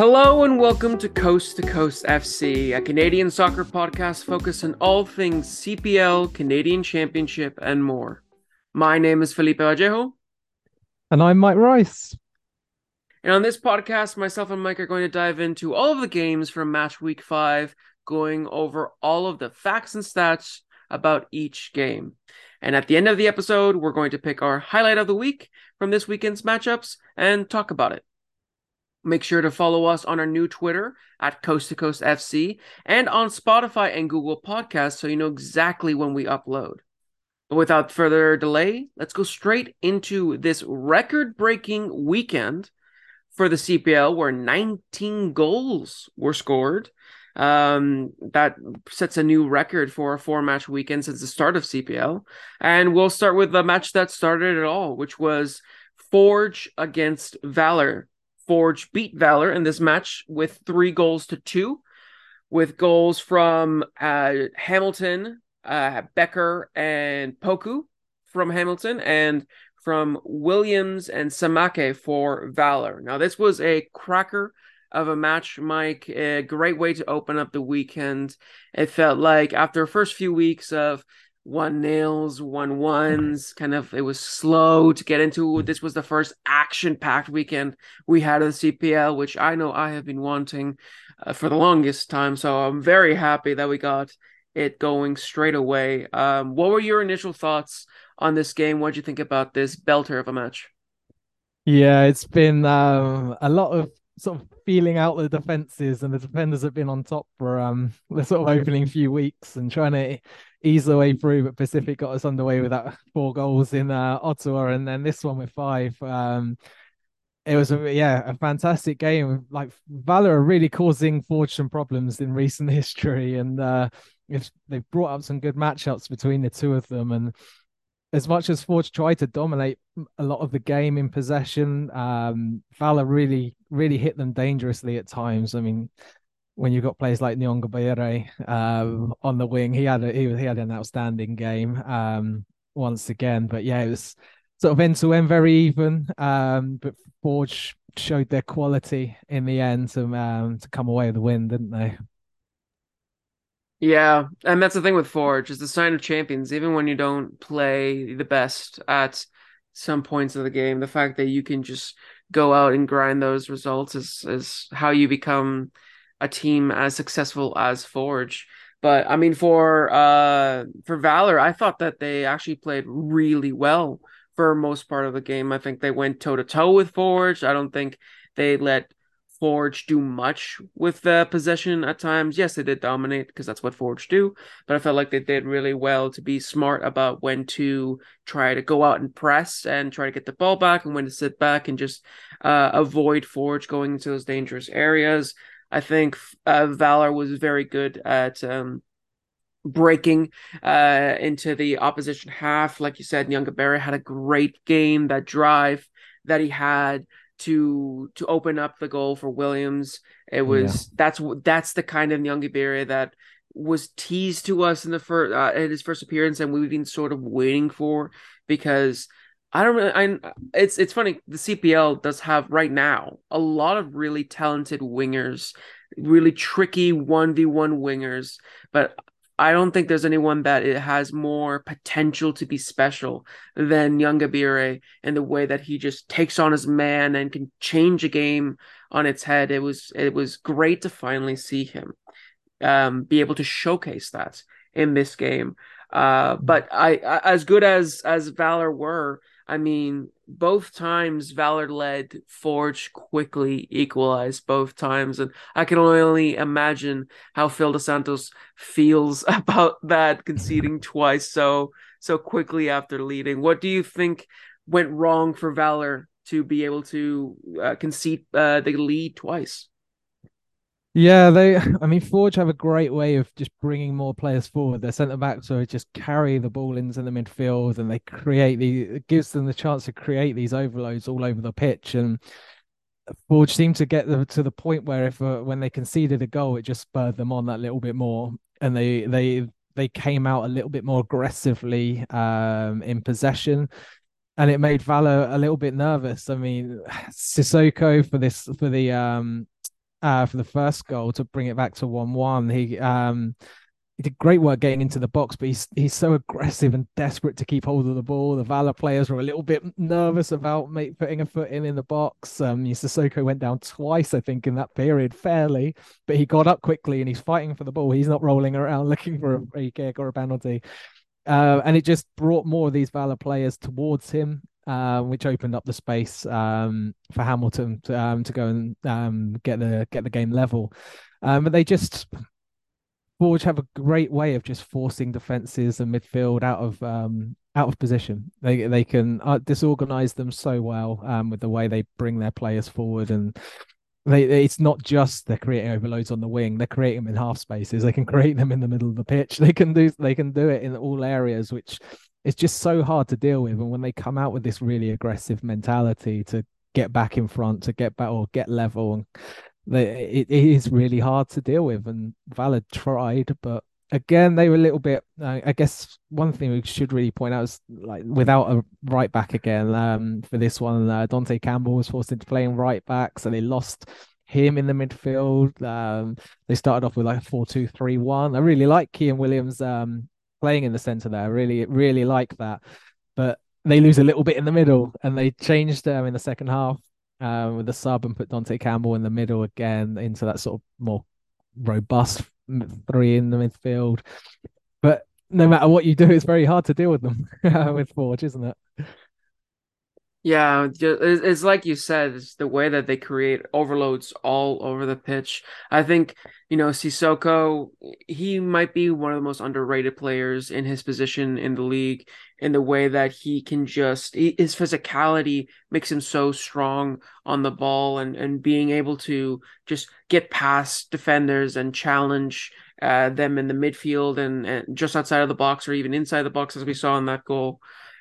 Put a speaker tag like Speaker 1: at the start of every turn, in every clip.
Speaker 1: Hello and welcome to Coast to Coast FC, a Canadian soccer podcast focused on all things CPL, Canadian Championship, and more. My name is Felipe Vallejo.
Speaker 2: And I'm Mike Rice.
Speaker 1: And on this podcast, myself and Mike are going to dive into all of the games from match week five, going over all of the facts and stats about each game. And at the end of the episode, we're going to pick our highlight of the week from this weekend's matchups and talk about it. Make sure to follow us on our new Twitter at Coast to Coast FC and on Spotify and Google Podcasts so you know exactly when we upload. But without further delay, let's go straight into this record breaking weekend for the CPL where 19 goals were scored. Um, that sets a new record for a four match weekend since the start of CPL. And we'll start with the match that started it all, which was Forge against Valour. Forge beat Valour in this match with three goals to two, with goals from uh, Hamilton, uh, Becker, and Poku from Hamilton, and from Williams and Samake for Valour. Now, this was a cracker of a match, Mike. A great way to open up the weekend. It felt like after the first few weeks of one nails, one ones. Kind of, it was slow to get into. This was the first action-packed weekend we had at the CPL, which I know I have been wanting uh, for the longest time. So I'm very happy that we got it going straight away. Um, what were your initial thoughts on this game? What did you think about this belter of a match?
Speaker 2: Yeah, it's been um, a lot of sort of feeling out the defenses, and the defenders have been on top for um, the sort of opening few weeks and trying to ease the way through, but Pacific got us underway with that four goals in uh, Ottawa, and then this one with five. Um, it was a yeah a fantastic game. Like Valour are really causing some problems in recent history, and uh, they've brought up some good matchups between the two of them, and as much as Forge tried to dominate a lot of the game in possession, um, Valour really really hit them dangerously at times. I mean, when you've got players like Nyongabire um, on the wing, he had a, he, he had an outstanding game um, once again. But yeah, it was sort of end to end, very even. Um, but Forge showed their quality in the end to um, to come away with the win, didn't they?
Speaker 1: Yeah, and that's the thing with Forge is the sign of champions. Even when you don't play the best at some points of the game, the fact that you can just go out and grind those results is is how you become a team as successful as Forge. But I mean, for uh for Valour, I thought that they actually played really well for most part of the game. I think they went toe to toe with Forge. I don't think they let Forge do much with the possession at times. Yes, they did dominate because that's what Forge do, but I felt like they did really well to be smart about when to try to go out and press and try to get the ball back and when to sit back and just uh, avoid Forge going into those dangerous areas. I think uh, Valour was very good at um, breaking uh, into the opposition half. Like you said, Nyongabire had a great game. That drive that he had to to open up the goal for Williams. It was yeah. that's that's the kind of Nyongabire that was teased to us in the first uh, in his first appearance, and we've been sort of waiting for because I don't really. I it's it's funny. The CPL does have right now a lot of really talented wingers, really tricky one v one wingers. But I don't think there's anyone that it has more potential to be special than Nyongabire and the way that he just takes on his man and can change a game on its head. It was it was great to finally see him um, be able to showcase that in this game. Uh, but I, I as good as as Valour were, I mean, both times Valour led, Forge quickly equalized both times, and I can only imagine how Phil Dos Santos feels about that conceding twice so so quickly after leading. What do you think went wrong for Valour to be able to uh, concede uh, the lead twice?
Speaker 2: Yeah, they. I mean, Forge have a great way of just bringing more players forward. Their centre backs so just carry the ball into the midfield, and they create the. It gives them the chance to create these overloads all over the pitch. And Forge seemed to get them to the point where if uh, when they conceded a goal, it just spurred them on that little bit more, and they they they came out a little bit more aggressively um, in possession and it made Valour a little bit nervous. I mean, Sissoko for this for the um uh, for the first goal to bring it back to one-one. He um, he did great work getting into the box, but he's he's so aggressive and desperate to keep hold of the ball. The Valour players were a little bit nervous about mate putting a foot in in the box. Um, Sissoko went down twice, I think, in that period, fairly, but he got up quickly and he's fighting for the ball. He's not rolling around looking for a free kick or a penalty. Uh, and it just brought more of these Valour players towards him, uh, which opened up the space um, for Hamilton to um, to go and um, get the get the game level. Um, but they just Forge have a great way of just forcing defenses and midfield out of um, out of position. They they can uh, disorganize them so well um, with the way they bring their players forward, and they, it's not just they're creating overloads on the wing. They're creating them in half spaces. They can create them in the middle of the pitch. They can do they can do it in all areas, which is just so hard to deal with. And when they come out with this really aggressive mentality to get back in front, to get back or get level and it, it is really hard to deal with. And Valour tried, but again, they were a little bit. Uh, I guess one thing we should really point out is like without a right back again um, for this one, uh, Dante Campbell was forced into playing right back, so they lost him in the midfield. Um, they started off with like a four-two-three-one. I really like Kian Williams um, playing in the center there. I really, really like that. But they lose a little bit in the middle, and they changed them in the second half um, with the sub and put Dante Campbell in the middle again into that sort of more robust three in the midfield. But no matter what you do, it's very hard to deal with them with Forge, isn't it?
Speaker 1: Yeah, it's like you said, it's the way that they create overloads all over the pitch. I think, you know, Sissoko, he might be one of the most underrated players in his position in the league in the way that he can just, his physicality makes him so strong on the ball and, and being able to just get past defenders and challenge uh, them in the midfield and, and just outside of the box or even inside the box, as we saw in that goal.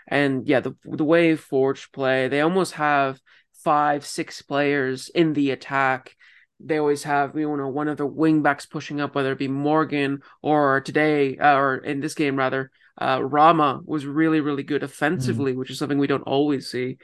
Speaker 1: And yeah, the the way Forge play, they almost have five, six players in the attack. They always have you know one of the wingbacks pushing up, whether it be Morgan or today uh, or in this game rather. Uh, Rama was really really good offensively, mm. which is something we don't always see.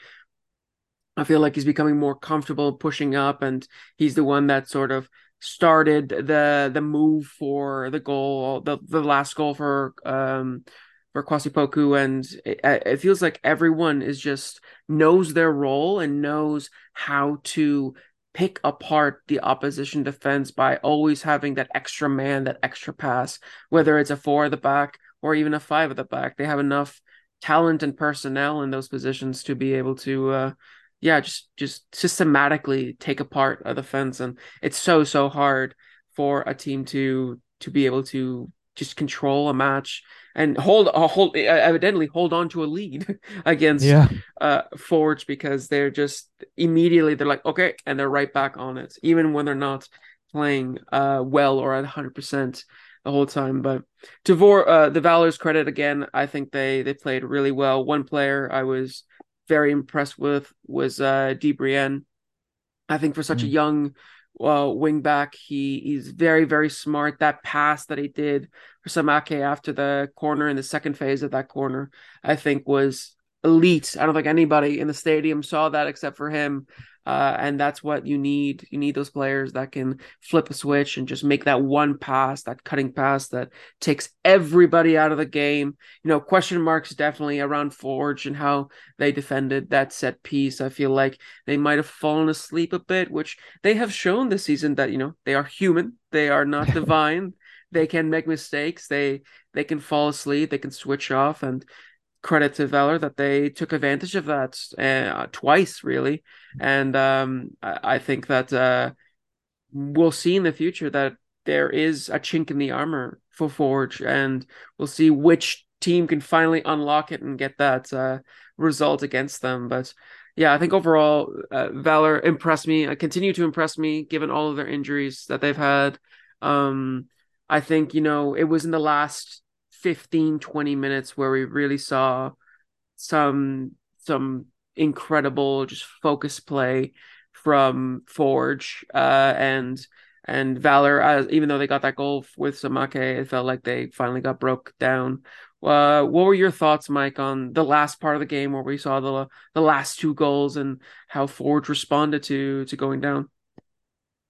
Speaker 1: I feel like he's becoming more comfortable pushing up, and he's the one that sort of started the the move for the goal, the the last goal for um for Kwasi Poku, and it, it, feels like everyone is just knows their role and knows how to pick apart the opposition defense by always having that extra man, that extra pass, whether it's a four at the back or even a five at the back. They have enough talent and personnel in those positions to be able to, uh, yeah, just just systematically take apart a defense, and it's so so hard for a team to to be able to just control a match and hold uh, hold evidently hold on to a lead against yeah. uh Forge because they're just immediately they're like okay and they're right back on it even when they're not playing uh well or at 100% the whole time but to Vor uh the Valour's credit again I think they they played really well one player I was very impressed with was uh Debrienne I think for such mm. a young uh, wing back. He he's very very smart. That pass that he did for Samake after the corner in the second phase of that corner, I think was elite. I don't think anybody in the stadium saw that except for him. Uh, and that's what you need. You need those players that can flip a switch and just make that one pass, that cutting pass that takes everybody out of the game. You know, question marks definitely around Forge and how they defended that set piece. I feel like they might have fallen asleep a bit, which they have shown this season that, you know, they are human, they are not divine. They can make mistakes. They they can fall asleep. They can switch off, and credit to Valour that they took advantage of that uh, twice, really. And um, I, I, think that uh, we'll see in the future that there is a chink in the armor for Forge, and we'll see which team can finally unlock it and get that uh, result against them. But yeah, I think overall, uh, Valour impressed me. I uh, continue to impress me given all of their injuries that they've had. Um, I think, you know, it was in the last 15 20 minutes where we really saw some some incredible just focus play from Forge uh, and and Valour uh, even though they got that goal with Samake it felt like they finally got broke down. Uh, what were your thoughts Mike on the last part of the game where we saw the the last two goals and how Forge responded to to going down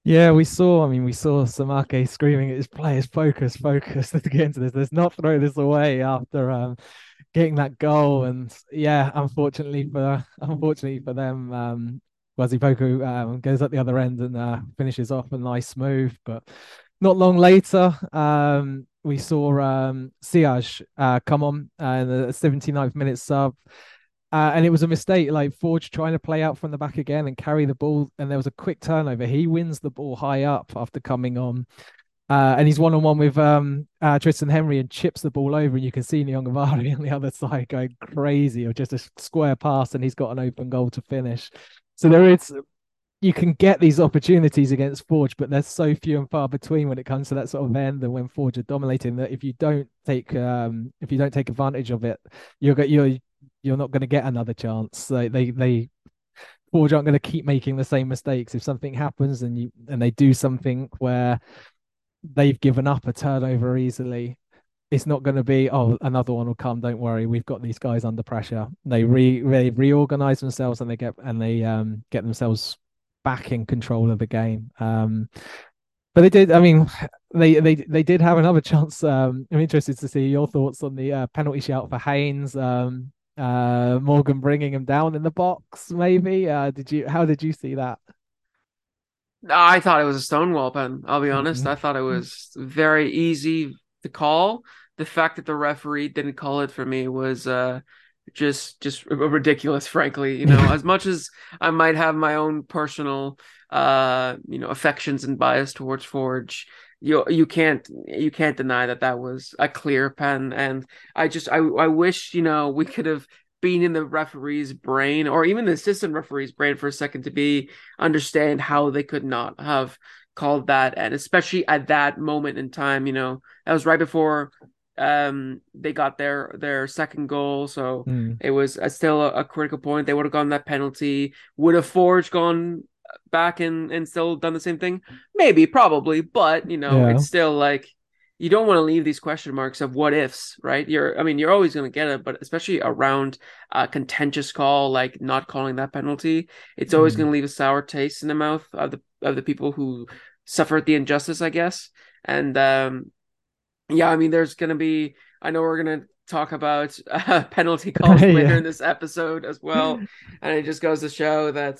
Speaker 2: Yeah, we saw. I mean, we saw Samake screaming at his players, "Focus, focus! Let's get into this. Let's not throw this away." After um, getting that goal, and yeah, unfortunately for unfortunately for them, um, Kwasi Poku um, goes at the other end and uh, finishes off a nice move. But not long later, um, we saw um, Siaj uh, come on uh, in the 79th minute sub. Uh, and it was a mistake, like Forge trying to play out from the back again and carry the ball. And there was a quick turnover. He wins the ball high up after coming on. Uh, and he's one on one with um, uh, Triston Henry and chips the ball over. And you can see Nyongabire on the other side going crazy, or just a square pass, and he's got an open goal to finish. So there is, you can get these opportunities against Forge, but they're so few and far between when it comes to that sort of end and when Forge are dominating. That if you don't take, um, if you don't take advantage of it, you're you're you're not going to get another chance. They they they Forge aren't going to keep making the same mistakes. If something happens and you and they do something where they've given up a turnover easily, it's not going to be oh another one will come. Don't worry, we've got these guys under pressure. They re they reorganize themselves and they get and they um get themselves back in control of the game. Um, but they did. I mean, they they they did have another chance. Um, I'm interested to see your thoughts on the uh, penalty shout for Haynes. Um, uh, Morgan bringing him down in the box. Maybe. Uh, did you? How did you see that?
Speaker 1: I thought it was a stonewall pen. I'll be honest. Mm-hmm. I thought it was very easy to call. The fact that the referee didn't call it for me was uh, just just ridiculous. Frankly, you know, as much as I might have my own personal uh, you know affections and bias towards Forge, you you can't you can't deny that that was a clear pen. And i just i i wish you know we could have been in the referee's brain or even the assistant referee's brain for a second to be understand how they could not have called that. And especially at that moment in time you know that was right before um they got their their second goal. So mm. it was a, still a, a, critical point. They would have gone that penalty. Would have forge gone back and and still done the same thing? Maybe, probably, but you know, yeah. it's still like you don't want to leave these question marks of what ifs, right? You're, I mean, you're always going to get it, but especially around a contentious call like not calling that penalty, it's always mm. going to leave a sour taste in the mouth of the of the people who suffered the injustice, I guess. And um, yeah, I mean, there's going to be. I know we're going to talk about uh, penalty calls later yeah. in this episode as well, and it just goes to show that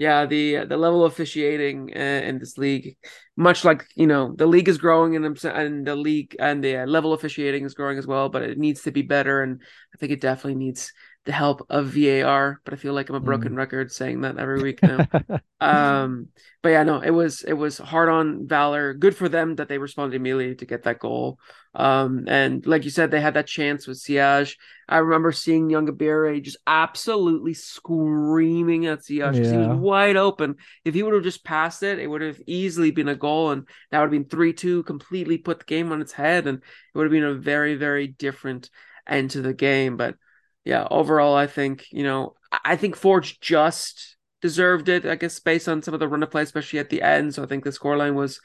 Speaker 1: yeah, the the level of officiating uh, in this league, much like you know, the league is growing and and the league and the uh, level of officiating is growing as well, but it needs to be better, and I think it definitely needs the help of VAR. But I feel like I'm a broken mm. record saying that every week now. um, but yeah, no, it was it was hard on Valour. Good for them that they responded immediately to get that goal. Um, and like you said, they had that chance with Siaj. I remember seeing Nyongabire just absolutely screaming at Siaj because yeah. he was wide open. If he would have just passed it, it would have easily been a goal, and that would have been three two, completely put the game on its head, and it would have been a very very different end to the game. But yeah, overall, I think you know, I think Forge just deserved it. I guess based on some of the run of play, especially at the end. So I think the scoreline was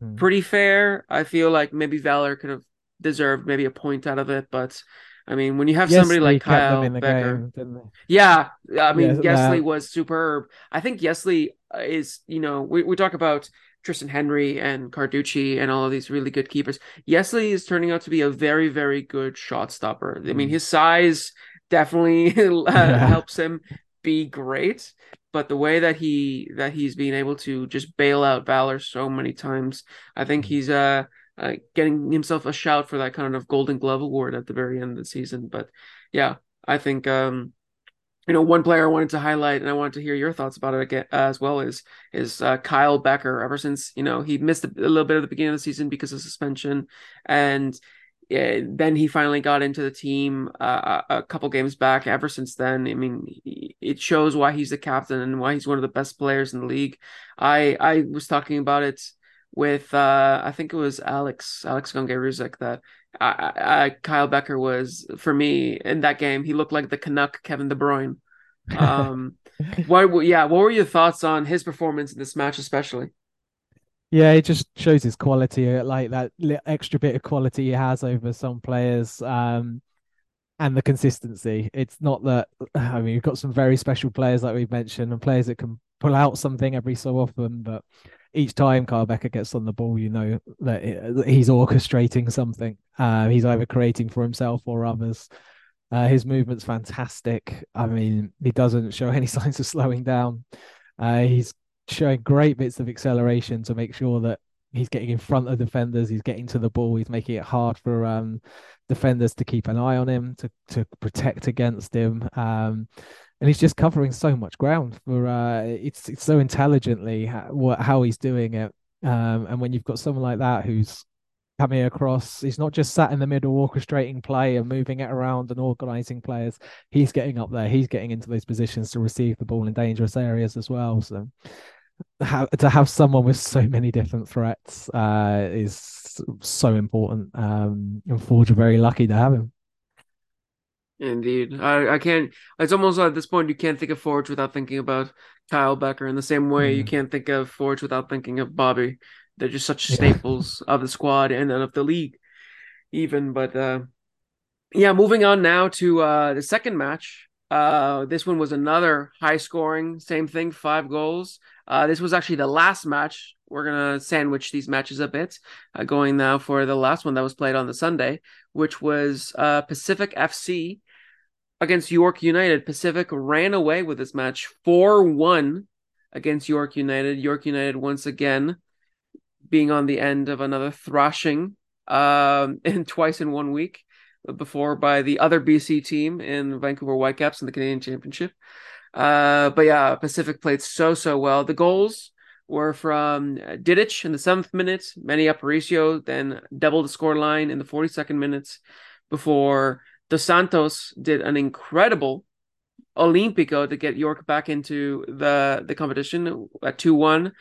Speaker 1: Hmm. pretty fair. I feel like maybe Valour could have deserved maybe a point out of it, but I mean, when you have yes, somebody like Kyle Becker, game, yeah, I mean, yeah, Yesli was superb. I think Yesli is, you know, we, we talk about Triston Henry and Carducci and all of these really good keepers. Yesli is turning out to be a very, very good shot stopper. I mean, hmm. his size definitely yeah. helps him be great but the way that he that he's being able to just bail out Valour so many times, I think mm-hmm. he's uh, uh, getting himself a shout for that kind of Golden Glove award at the very end of the season. But yeah, I think um, you know one player I wanted to highlight, and I wanted to hear your thoughts about it again as well is is uh, Kyle Becker. Ever since you know he missed a, a little bit at the beginning of the season because of suspension, and yeah, then he finally got into the team uh, a couple games back. Ever since then, I mean, it shows why he's the captain and why he's one of the best players in the league. I I was talking about it with uh, I think it was Alex Alex Gonge that I, I, Kyle Becker was for me in that game. He looked like the Canuck Kevin De Bruyne. Um, what yeah, what were your thoughts on his performance in this match, especially?
Speaker 2: Yeah, it just shows his quality, uh, like that extra bit of quality he has over some players, um, and the consistency. It's not that I mean, we've got some very special players like we've mentioned, and players that can pull out something every so often, but each time Carl Becker gets on the ball, you know that he's orchestrating something. Uh, he's either creating for himself or others. Uh, his movement's fantastic. I mean, he doesn't show any signs of slowing down. Uh, he's showing great bits of acceleration to make sure that he's getting in front of defenders. He's getting to the ball. He's making it hard for um, defenders to keep an eye on him, to to protect against him. Um, and he's just covering so much ground for uh, it's, it's so intelligently how, how he's doing it. Um, and when you've got someone like that who's coming across. He's not just sat in the middle orchestrating play and moving it around and organizing players. He's getting up there. He's getting into those positions to receive the ball in dangerous areas as well. So to have someone with so many different threats uh, is so important. Um, and Forge are very lucky to have him.
Speaker 1: Indeed, I, I can't. It's almost at this point you can't think of Forge without thinking about Kyle Becker. In the same way, mm. you can't think of Forge without thinking of Bobby. They're just such staples of the squad and of the league, even. But uh, yeah, moving on now to uh, the second match. Uh, this one was another high scoring, same thing, five goals. Uh, this was actually the last match. We're gonna sandwich these matches a bit, uh, going now for the last one that was played on the Sunday, which was uh, Pacific FC against York United. Pacific ran away with this match 4 1 against York United. York United once again being on the end of another thrashing um, and twice in one week before by the other BC team in Vancouver Whitecaps in the Canadian Championship. Uh, but yeah, Pacific played so so well. The goals were from Didic in the seventh minute, Manny Aparicio then doubled the score line in the 42nd minutes before Dos Santos did an incredible Olympico to get York back into the the competition at 2-1.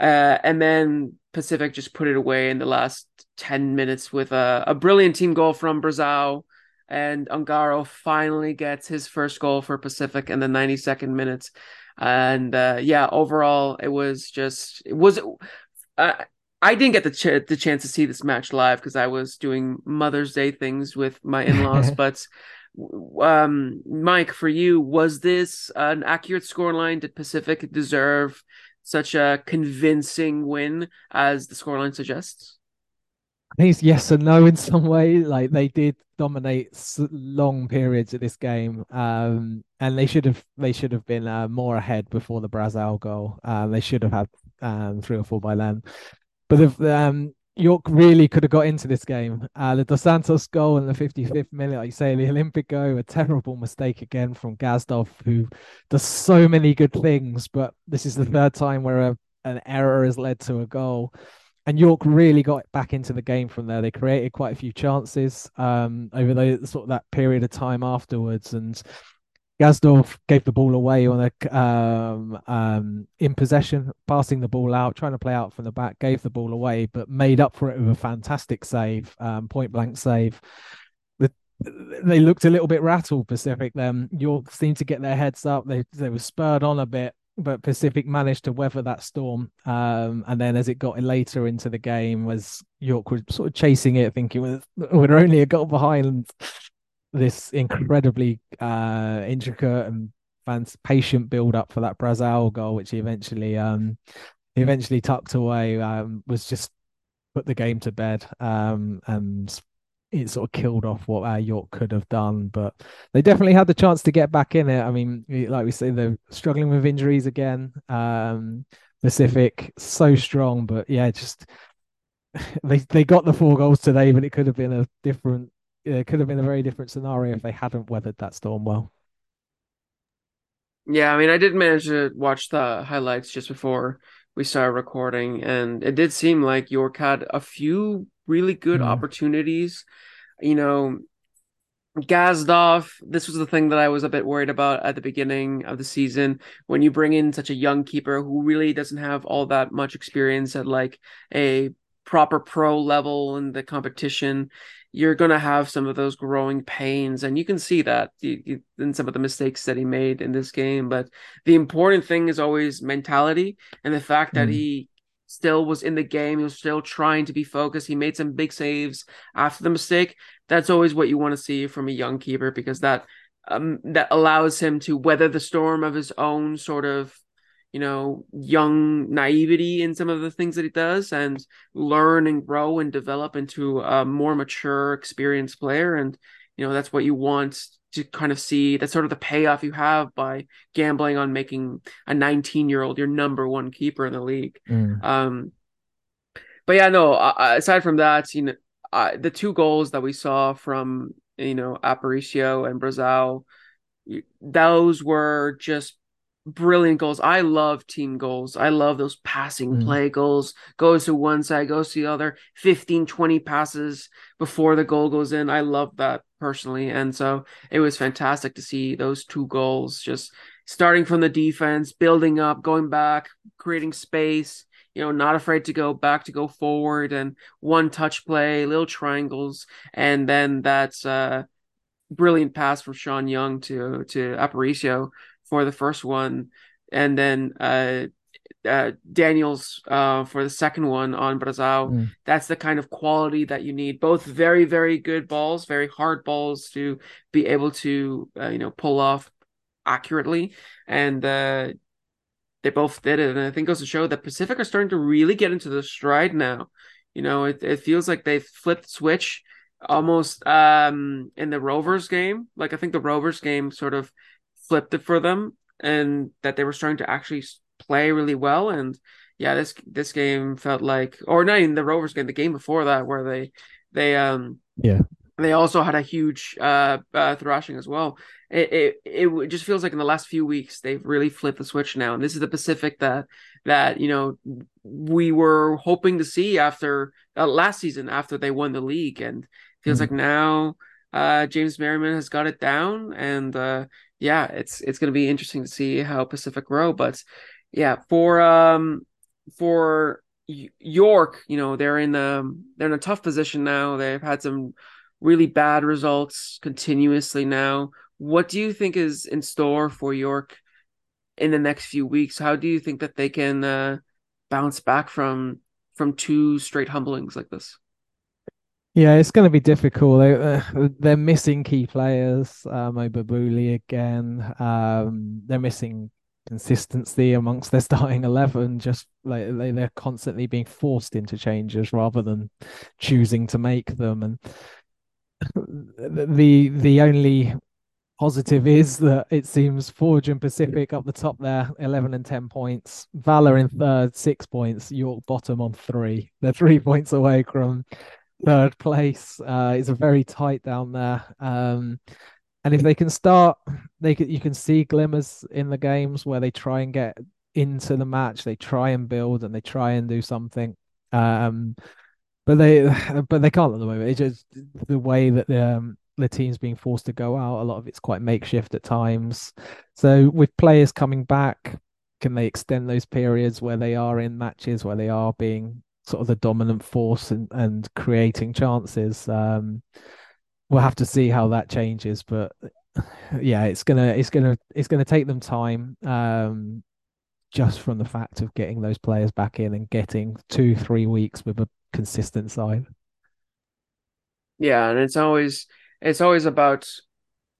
Speaker 1: Uh, and then Pacific just put it away in the last 10 minutes with a, a brilliant team goal from Brazil. And Ongaro finally gets his first goal for Pacific in the 92nd minutes. And uh, yeah, overall, it was just, it was, uh, I didn't get the, ch- the chance to see this match live because I was doing Mother's Day things with my in laws. but um, Mike, for you, was this an accurate scoreline? Did Pacific deserve such a convincing win as the scoreline suggests?
Speaker 2: I think it's yes and no in some way. Like they did dominate long periods of this game, um, and they should have they should have been uh, more ahead before the Brazil goal. Uh, they should have had um, three or four by then. But if um, York really could have got into this game. Uh, the Dos Santos goal in the 55th minute, like you say, the Olympico, a terrible mistake again from Gazdov, who does so many good things, but this is the third time where a, an error has led to a goal. And York really got back into the game from there. They created quite a few chances um, over the sort of that period of time afterwards, and Gazdov gave the ball away on a um, um, in possession, passing the ball out, trying to play out from the back, gave the ball away, but made up for it with a fantastic save, um, point blank save. The, they looked a little bit rattled, Pacific. Then York seemed to get their heads up. They they were spurred on a bit, but Pacific managed to weather that storm. Um, and then as it got later into the game, was York was sort of chasing it, thinking we're only a goal behind this incredibly uh, intricate and patient build up for that Brazil goal, which he eventually um eventually tucked away, um, was just put the game to bed. Um, and it sort of killed off what our York could have done, but they definitely had the chance to get back in it. I mean, like we say, they're struggling with injuries again. Um, Pacific so strong, but yeah, just they they got the four goals today, but it could have been a different it could have been a very different scenario if they hadn't weathered that storm well.
Speaker 1: Yeah, I mean, I did manage to watch the highlights just before we started recording, and it did seem like York had a few really good mm. opportunities. You know, Gazdov, this was the thing that I was a bit worried about at the beginning of the season. When you bring in such a young keeper who really doesn't have all that much experience at like a proper pro level in the competition, you're going to have some of those growing pains and you can see that in some of the mistakes that he made in this game but the important thing is always mentality and the fact that mm. he still was in the game he was still trying to be focused he made some big saves after the mistake that's always what you want to see from a young keeper because that um, that allows him to weather the storm of his own sort of you know young naivety in some of the things that he does and learn and grow and develop into a more mature experienced player. And you know that's what you want to kind of see. That's sort of the payoff you have by gambling on making a 19 year old your number one keeper in the league. Mm. um but yeah no uh, aside from that you know uh, the two goals that we saw from you know Aparicio and Brazil those were just brilliant goals. I love team goals. I love those passing mm. play goals. Goes to one side, goes to the other, 15, 20 passes before the goal goes in. I love that personally. And so it was fantastic to see those two goals just starting from the defense, building up, going back, creating space, you know, not afraid to go back to go forward and one touch play, little triangles, and then that's uh brilliant pass from Sean Young to to Aparicio for the first one, and then uh, uh, Daniels uh, for the second one on Brazao. Mm. That's the kind of quality that you need. Both very, very good balls, very hard balls to be able to, uh, you know, pull off accurately. And uh, they both did it. And I think goes to show that Pacific are starting to really get into the stride now. You know, it, it feels like they've flipped switch almost um in the Rovers game. Like I think the Rovers game sort of flipped it for them and that they were starting to actually play really well. And yeah this this game felt like or not even the rovers game the game before that where they they um
Speaker 2: yeah.
Speaker 1: they also had a huge uh, uh thrashing as well. It, it it just feels like in the last few weeks they've really flipped the switch now. And this is the pacific that that you know we were hoping to see after uh, last season after they won the league. And feels mm-hmm. like now uh james merriman has got it down and uh yeah, it's it's going to be interesting to see how Pacific grow. But yeah, for um for York, you know, they're in the they're in a tough position now. They've had some really bad results continuously now. What do you think is in store for York in the next few weeks? How do you think that they can uh, bounce back from from two straight humblings like this?
Speaker 2: Yeah, it's going to be difficult. They, uh, they're missing key players. Um, Obabuli again. Um, they're missing consistency amongst their starting eleven. Just like they, they're constantly being forced into changes rather than choosing to make them. And the the only positive is that it seems Forge and Pacific up the top there, 11 and 10 points. Valor in third, six points. York bottom on three. They're three points away from third place. Uh, it's a very tight down there. Um, and if they can start, they can, you can see glimmers in the games where they try and get into the match. They try and build and they try and do something. Um, but they but they can't at the moment. It's just the way that the um, the team's being forced to go out. A lot of it's quite makeshift at times. So with players coming back, can they extend those periods where they are in matches where they are being sort of the dominant force and, and creating chances. Um, we'll have to see how that changes, but yeah, it's gonna it's gonna it's gonna take them time. Um, just from the fact of getting those players back in and getting two three weeks with a consistent side.
Speaker 1: Yeah, and it's always it's always about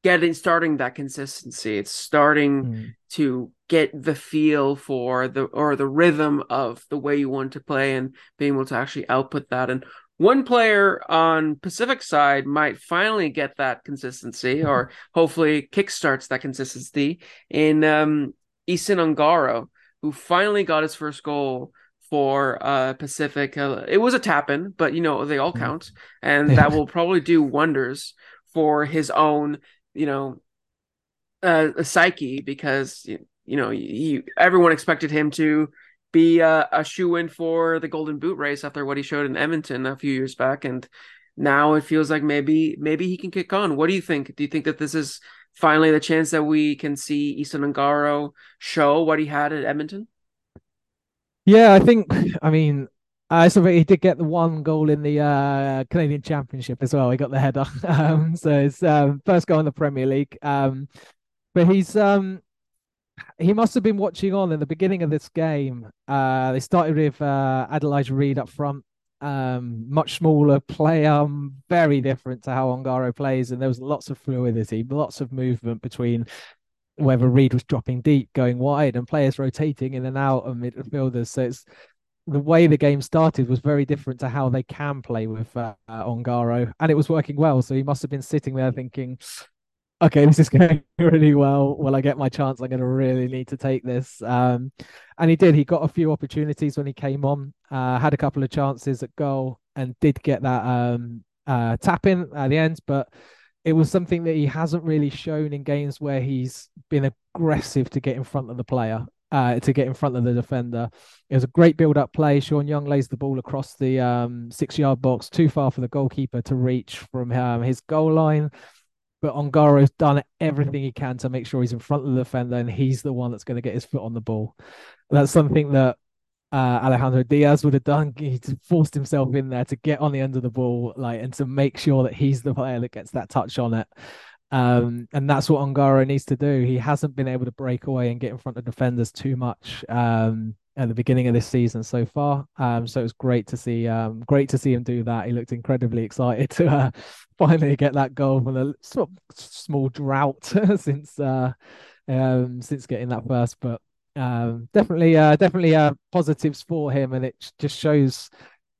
Speaker 1: getting starting that consistency. It's starting mm. to get the feel for the or the rhythm of the way you want to play and being able to actually output that. And one player on Pacific side might finally get that consistency or hopefully kickstarts that consistency in um Easton Ongaro, who finally got his first goal for uh Pacific. Uh, it was a tap in, but you know, they all hmm. count. And that will probably do wonders for his own, you know, uh, psyche because you know, he everyone expected him to be a, a shoe in for the Golden Boot race after what he showed in Edmonton a few years back, and now it feels like maybe maybe he can kick on. What do you think? Do you think that this is finally the chance that we can see Easton Ongaro show what he had at Edmonton?
Speaker 2: Yeah, I think. I mean, I so he did get the one goal in the uh, Canadian Championship as well. He got the header, um, so it's um, first goal in the Premier League. Um, but he's um, he must have been watching on in the beginning of this game. Uh, they started with uh, Adonijah Reid up front, um, much smaller player, very different to how Ongaro plays, and there was lots of fluidity, lots of movement between whether Reid was dropping deep, going wide, and players rotating in and out of midfielders. So it's the way the game started was very different to how they can play with uh, Ongaro, and it was working well. So he must have been sitting there thinking, "Okay, this is going really well. Will I get my chance? I'm going to really need to take this." Um, and he did. He got a few opportunities when he came on. Uh, had a couple of chances at goal, and did get that um, uh, tap in at the end, but it was something that he hasn't really shown in games where he's been aggressive to get in front of the player, uh, to get in front of the defender. It was a great build-up play. Sean Young lays the ball across the um, six-yard box, too far for the goalkeeper to reach from um, his goal line. But Ongaro's done everything he can to make sure he's in front of the defender, and he's the one that's going to get his foot on the ball. That's something that uh, Alejandro Diaz would have done. He forced himself in there to get on the end of the ball, like, and to make sure that he's the player that gets that touch on it. Um, and that's what Ongaro needs to do. He hasn't been able to break away and get in front of defenders too much um, at the beginning of this season so far. Um, so it was great to see, um, great to see him do that. He looked incredibly excited to uh, finally get that goal from a small drought since uh, um, since getting that first. But um, definitely, uh, definitely uh, positives for him, and it just shows.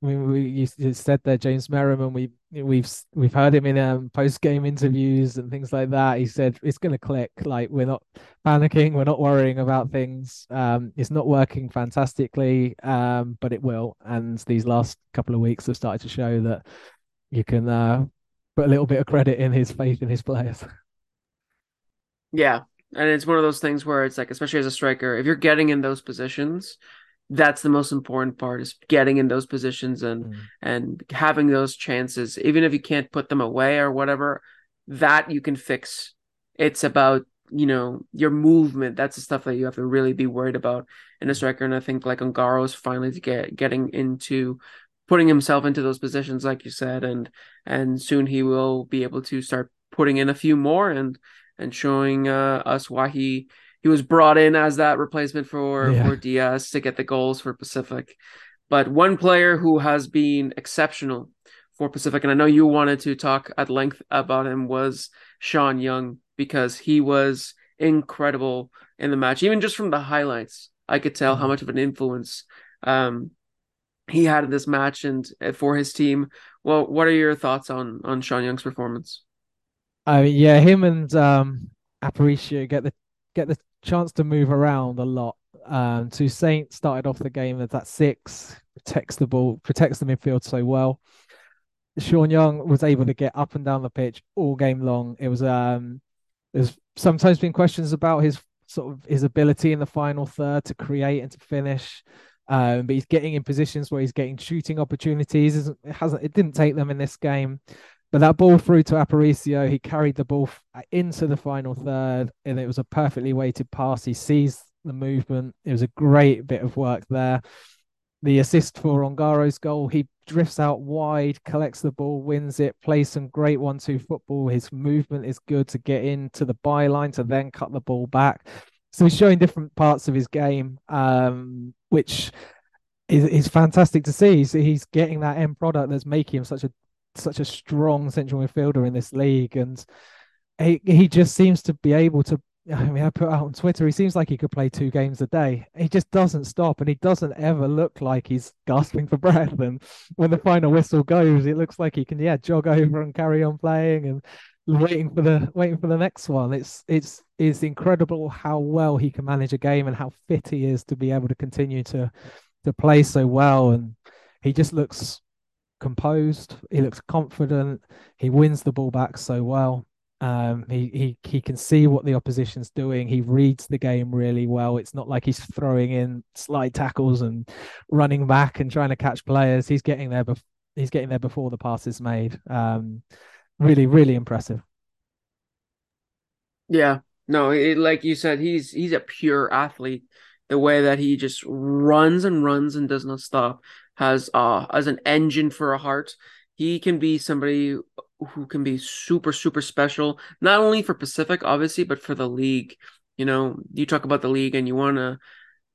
Speaker 2: I mean, we you said there, James Merriman. We we've we've heard him in um, post game interviews and things like that. He said it's going to click. Like we're not panicking, we're not worrying about things. Um, it's not working fantastically, um, but it will. And these last couple of weeks have started to show that you can uh, put a little bit of credit in his faith in his players.
Speaker 1: Yeah, and it's one of those things where it's like, especially as a striker, if you're getting in those positions, that's the most important part is getting in those positions and mm. and having those chances, even if you can't put them away or whatever. That you can fix. It's about you know your movement. That's the stuff that you have to really be worried about in a striker. And I think like Ongaro is finally to get getting into putting himself into those positions, like you said, and and soon he will be able to start putting in a few more and and showing uh, us why he he was brought in as that replacement for yeah. for Diaz to get the goals for Pacific. But one player who has been exceptional for Pacific, and I know you wanted to talk at length about him, was Sean Young because he was incredible in the match. Even just from the highlights, I could tell how mm-hmm. much of an influence um, he had in this match and uh, for his team. Well, what are your thoughts on on Sean Young's performance?
Speaker 2: I mean, yeah, him and um Aparicio get the get the chance to move around a lot. Um, Toussaint started off the game as that six, protects the ball, protects the midfield so well. Sean Young was able to get up and down the pitch all game long. It was um, there's sometimes been questions about his sort of his ability in the final third to create and to finish. Um, but he's getting in positions where he's getting shooting opportunities. It hasn't it didn't take them in this game. But that ball through to Aparicio, he carried the ball into the final third, and it was a perfectly weighted pass. He sees the movement. It was a great bit of work there. The assist for Ongaro's goal, he drifts out wide, collects the ball, wins it, plays some great one-two football. His movement is good to get into the byline to then cut the ball back. So he's showing different parts of his game, um, which is, is fantastic to see. So he's getting that end product that's making him such a such a strong central midfielder in this league, and he he just seems to be able to. I mean, I put out on Twitter, he seems like he could play two games a day. He just doesn't stop, and he doesn't ever look like he's gasping for breath. And when the final whistle goes, it looks like he can, yeah, jog over and carry on playing and waiting for the waiting for the next one. It's it's it's incredible how well he can manage a game and how fit he is to be able to continue to to play so well. And he just looks composed. He looks confident. He wins the ball back so well. Um, he he he can see what the opposition's doing. He reads the game really well. It's not like he's throwing in slide tackles and running back and trying to catch players. He's getting there. Bef- he's getting there before the pass is made. Um, really, really impressive.
Speaker 1: Yeah, no, it, like you said, he's he's a pure athlete. The way that he just runs and runs and does not stop has uh as an engine for a heart. He can be somebody who can be super super special, not only for Pacific obviously, but for the league. You know, you talk about the league and you want to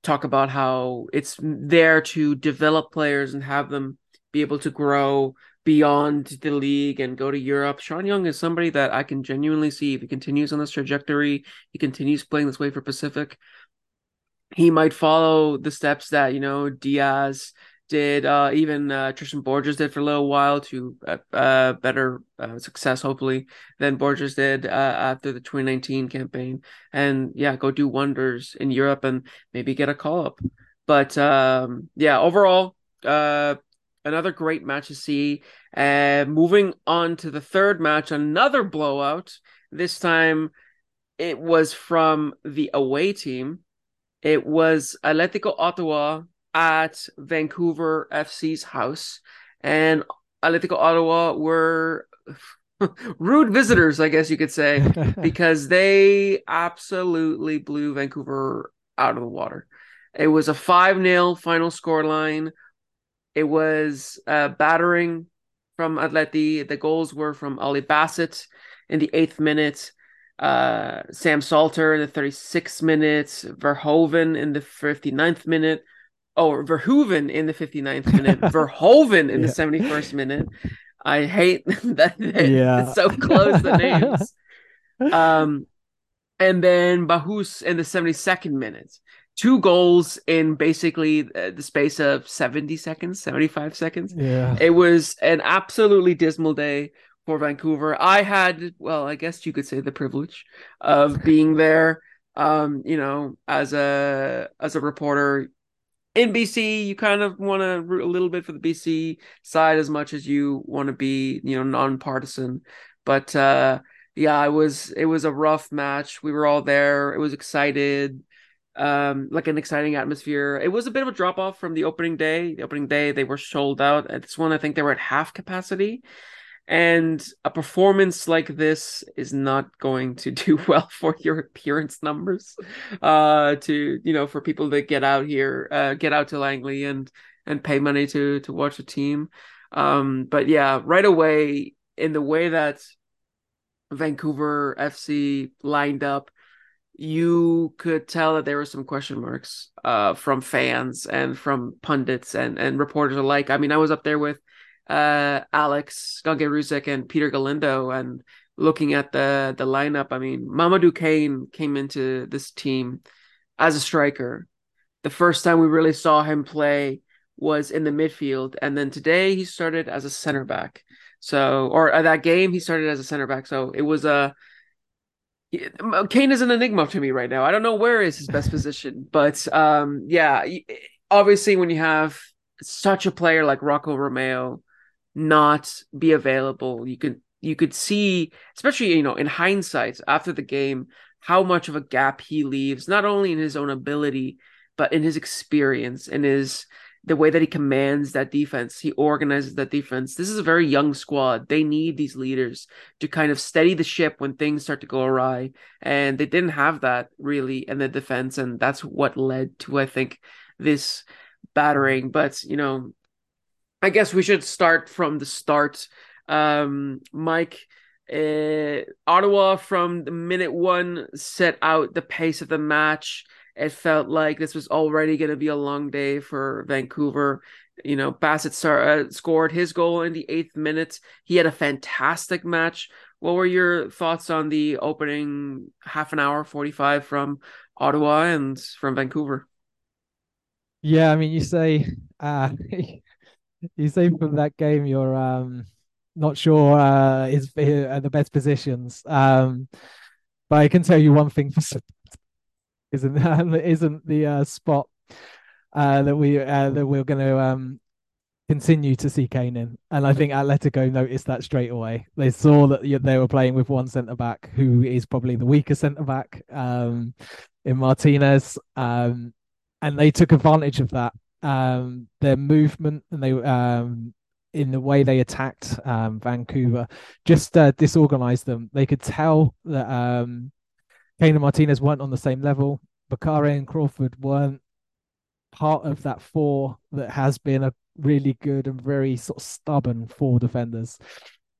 Speaker 1: talk about how it's there to develop players and have them be able to grow beyond the league and go to Europe. Sean Young is somebody that I can genuinely see if he continues on this trajectory, he continues playing this way for Pacific. He might follow the steps that you know Diaz did, uh, even uh, Tristan Borges did for a little while to uh, uh better uh, success, hopefully, than Borges did uh, after the 2019 campaign. And yeah, go do wonders in Europe and maybe get a call up. But um, yeah, overall, another great match to see. moving on to the third match, another blowout. This time it was from the away team. It was Atletico Ottawa at Vancouver FC's house, and Atletico Ottawa were rude visitors, I guess you could say, because they absolutely blew Vancouver out of the water. It was a 5 0 final scoreline. It was a battering from Atleti. The goals were from Ollie Bassett in the eighth minute, uh, Sam Salter in the 36th minute, Verhoven in the 59th minute, Oh, Verhoven in the 59th minute, Verhoven in yeah. the 71st minute. I hate that yeah. so close the names. um, and then Bahus in the 72nd minute. Two goals in basically uh, the space of 70 seconds, 75 seconds.
Speaker 2: Yeah.
Speaker 1: It was an absolutely dismal day for Vancouver. I had, well, I guess you could say the privilege of being there um you know as a as a reporter in BC, you kind of want to root a little bit for the BC side as much as you want to be, you know, nonpartisan. But uh, yeah, it was it was a rough match. We were all there. It was excited, um, like an exciting atmosphere. It was a bit of a drop off from the opening day. The opening day they were sold out. At this one, I think they were at half capacity. And a performance like this is not going to do well for your appearance numbers. Uh, to you know, for people that get out here, uh, get out to Langley and and pay money to to watch the team. Um, but yeah, right away in the way that Vancouver FC lined up, you could tell that there were some question marks uh, from fans and from pundits and and reporters alike. I mean, I was up there with uh, Alex Gangerusek and Peter Galindo. And looking at the the lineup, I mean, Mamadou Kane came into this team as a striker. The first time we really saw him play was in the midfield, and then today he started as a center back. So, or uh, that game he started as a center back. So it was a Kane is an enigma to me right now. I don't know where is his best position, but um, yeah, obviously when you have such a player like Rocco Romeo not be available. You could you could see, especially you know in hindsight after the game, how much of a gap he leaves, not only in his own ability, but in his experience and his the way that he commands that defense, he organizes that defense. This is a very young squad. They need these leaders to kind of steady the ship when things start to go awry. And they didn't have that really in the defense. And that's what led to, I think, this battering. But, you know, I guess we should start from the start. Um, Mike, uh, Ottawa from the minute one set out the pace of the match. It felt like this was already going to be a long day for Vancouver. You know, Bassett uh, scored his goal in the eighth minute. He had a fantastic match. What were your thoughts on the opening half an hour, 45 from Ottawa and from Vancouver?
Speaker 2: Yeah, I mean, you say uh, you say from that game you're um not sure uh is uh, the best positions. Um but I can tell you one thing for isn't isn't the uh, spot uh that we uh, that we're going to um continue to see Kane in. And I think Atletico noticed that straight away. They saw that they were playing with one centre back who is probably the weaker centre back um, in Martinez. Um, and they took advantage of that um, their movement and they um, in the way they attacked um, Vancouver just uh, disorganized them. They could tell that um, Kane and Martinez weren't on the same level. Bakare and Crawford weren't part of that four that has been a really good and very sort of stubborn four defenders.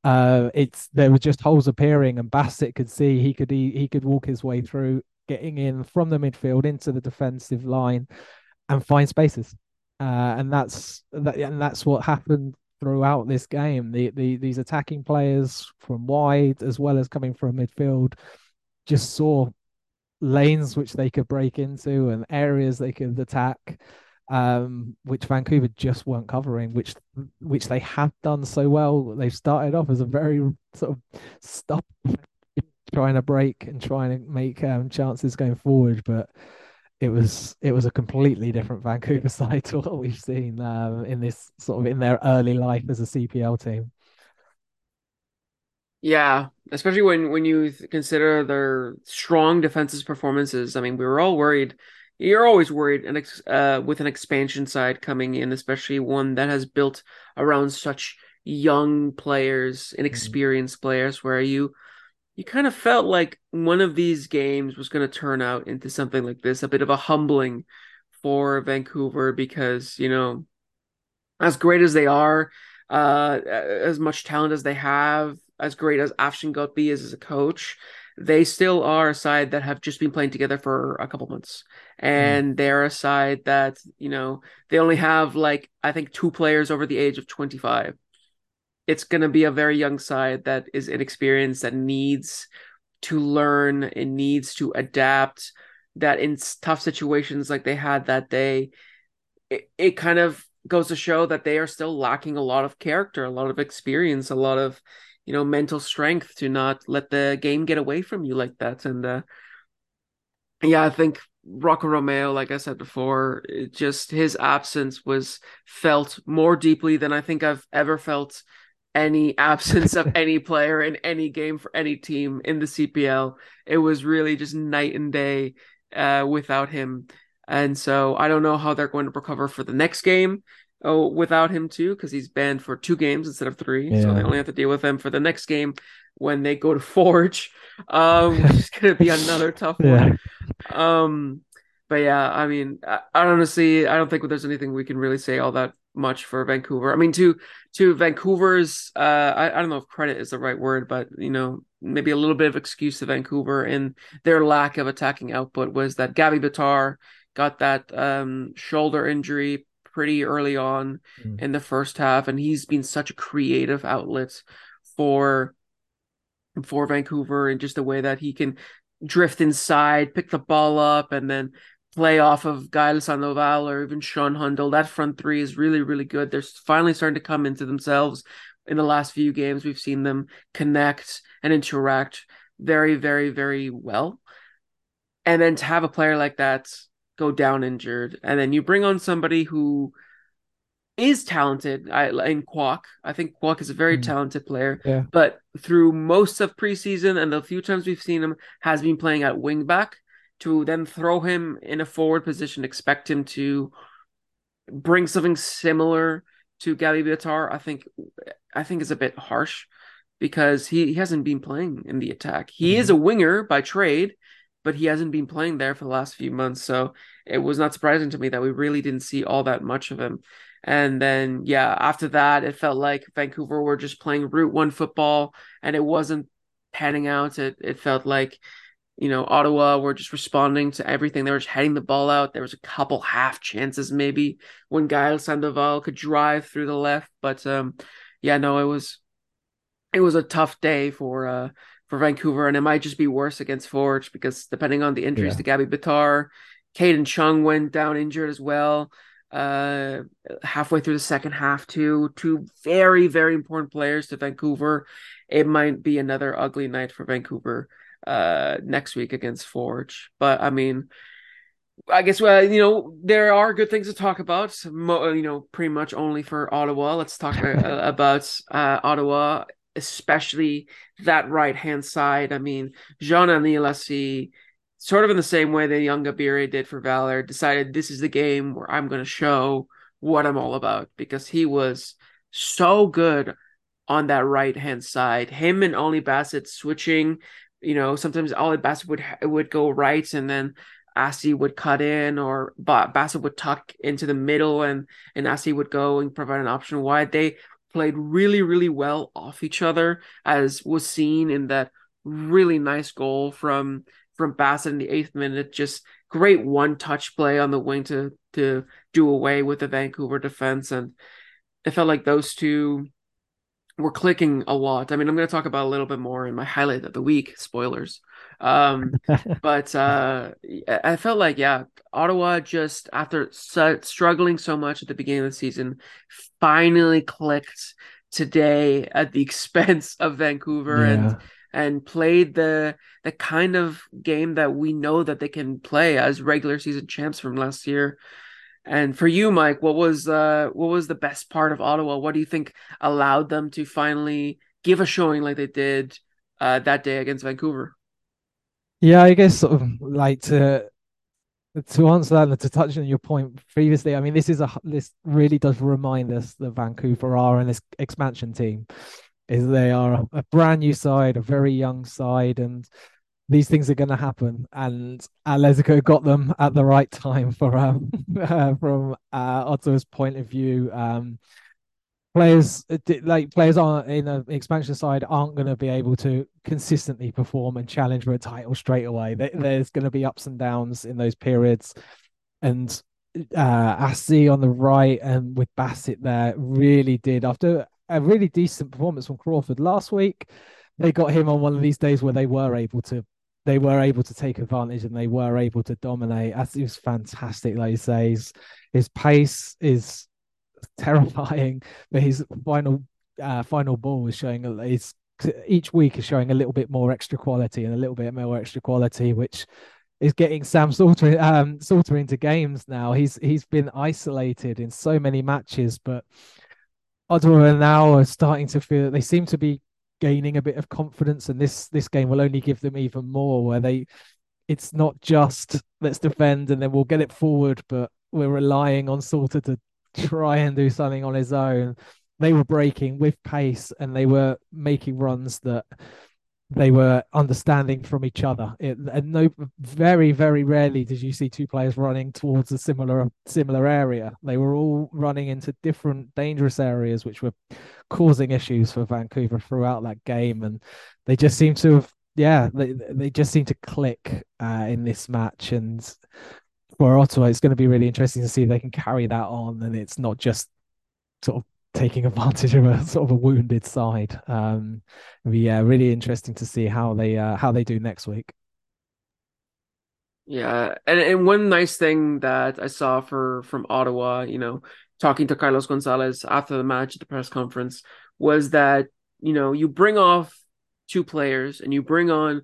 Speaker 2: Uh, it's there were just holes appearing, and Bassett could see he could he, he could walk his way through, getting in from the midfield into the defensive line, and find spaces uh, and that's that, and that's what happened throughout this game. The, the these attacking players from wide as well as coming from midfield just saw lanes which they could break into and areas they could attack um, which Vancouver just weren't covering, which which they have done so well. They've started off as a very sort of stop trying to break and trying to make um, chances going forward, but it was it was a completely different Vancouver side to what we've seen um, in this sort of in their early life as a CPL team.
Speaker 1: Yeah, especially when when you consider their strong defensive performances. I mean, we were all worried you're always worried and uh, with an expansion side coming in, especially one that has built around such young players, inexperienced mm-hmm. players, where you you kind of felt like one of these games was going to turn out into something like this, a bit of a humbling for Vancouver because you know, as great as they are, uh, as much talent as they have, as great as Afshin Ghotbi is as a coach, they still are a side that have just been playing together for a couple months hmm. and mm. they're a side that you know they only have like i think two players over the age of 25 it's going to be a very young side that is inexperienced that needs to learn and needs to adapt that in tough situations like they had that day it, it kind of goes to show that they are still lacking a lot of character a lot of experience a lot of you know mental strength to not let the game get away from you like that. And uh yeah i think rocco romeo like i said before just his absence was felt more deeply than i think i've ever felt any absence of any player in any game for any team in the cpl it was really just night and day uh without him and so i don't know how they're going to recover for the next game oh, without him too, because he's banned for two games instead of three. Yeah. So they only have to deal with him for the next game when they go to Forge. Um, which is gonna be another tough yeah. one. Um, but yeah, I mean, I, I honestly, I don't think there's anything we can really say all that much for Vancouver. I mean, to to Vancouver's, uh, I, I don't know if credit is the right word, but you know, maybe a little bit of excuse to Vancouver in their lack of attacking output was that Gabby Bitar got that um, shoulder injury pretty early on mm. in the first half, and he's been such a creative outlet for for Vancouver and just the way that he can drift inside, pick the ball up, and then play off of Gael Sandoval or even Shaan Hundal. That front three is really, really good. They're finally starting to come into themselves. In the last few games, we've seen them connect and interact very, very, very well. And then to have a player like that go down injured, and then you bring on somebody who is talented I, in Kwok. I think Kwok is a very mm. talented player,
Speaker 2: yeah.
Speaker 1: but through most of preseason and the few times we've seen him, has been playing at wingback. To then throw him in a forward position, expect him to bring something similar to Gabby Bitar, I think, I think is a bit harsh because he, he hasn't been playing in the attack. He mm. is a winger by trade, but he hasn't been playing there for the last few months. So it was not surprising to me that we really didn't see all that much of him. And then, yeah, after that, it felt like Vancouver were just playing Route One football, and it wasn't panning out. It it felt like, you know, Ottawa were just responding to everything. They were just heading the ball out. There was a couple half chances maybe when Gael Sandoval could drive through the left, but um, yeah, no, it was it was a tough day for uh for Vancouver, and it might just be worse against Forge because depending on the injuries yeah. to Gabby Bitar, Kadin Chung went down injured as well. Uh, halfway through the second half, too. Two very, very important players to Vancouver. It might be another ugly night for Vancouver uh next week against Forge. But I mean, I guess well, you know, there are good things to talk about. Mo- you know, pretty much only for Ottawa. Let's talk uh, about uh, Ottawa especially that right hand side. I mean, Jean Aniel Assi, sort of in the same way that Nyongabire did for Valour, decided this is the game where I'm going to show what I'm all about because he was so good on that right hand side. Him and Ollie Bassett switching. You know, sometimes Ollie Bassett would would go right and then Assi would cut in, or Bassett would tuck into the middle, and and Assi would go and provide an option wide. They played really, really well off each other, as was seen in that really nice goal from from Bassett in the eighth minute. Just great one touch play on the wing to to do away with the Vancouver defense. And it felt like those two were clicking a lot. I mean, I'm going to talk about a little bit more in my highlight of the week. Spoilers. Um, but uh, I felt like, yeah, Ottawa just after su- struggling so much at the beginning of the season, finally clicked today at the expense of Vancouver yeah. and and played the the kind of game that we know that they can play as regular season champs from last year. And for you, Mike, what was uh what was the best part of Ottawa? What do you think allowed them to finally give a showing like they did uh, that day against Vancouver?
Speaker 2: Yeah, I guess sort of like to to answer that and to touch on your point previously. I mean, this is a this really does remind us that Vancouver are in this expansion team is they are a brand new side, a very young side, and these things are going to happen. And Atletico got them at the right time for um, uh, from uh, point of view. Um, players like players on in an expansion side aren't going to be able to consistently perform and challenge for a title straight away. There's going to be ups and downs in those periods, and uh Assi on the right and with Bassett there really did after a really decent performance from Crawford last week. They got him on one of these days where they were able to they were able to take advantage and they were able to dominate. He was fantastic, like you say, his, his pace is terrifying, but his final uh, final ball is showing is each week is showing a little bit more extra quality and a little bit more extra quality, which is getting Sam Salter um, Salter into games now. He's he's been isolated in so many matches, but Ottawa now are starting to feel they seem to be gaining a bit of confidence, and this this game will only give them even more. Where they, it's not just let's defend and then we'll get it forward, but we're relying on Salter to try and do something on his own. They were breaking with pace and they were making runs that they were understanding from each other. It, and no, very very rarely did you see two players running towards a similar similar area. They were all running into different dangerous areas, which were causing issues for Vancouver throughout that game. And they just seem to have, yeah, they they just seem to click uh, in this match. And for Ottawa, it's going to be really interesting to see if they can carry that on, and it's not just sort of taking advantage of a sort of a wounded side. Um, yeah, really interesting to see how they uh, how they do next week.
Speaker 1: Yeah, and and one nice thing that I saw for from Ottawa, you know, talking to Carlos Gonzalez after the match at the press conference, was that you know you bring off two players and you bring on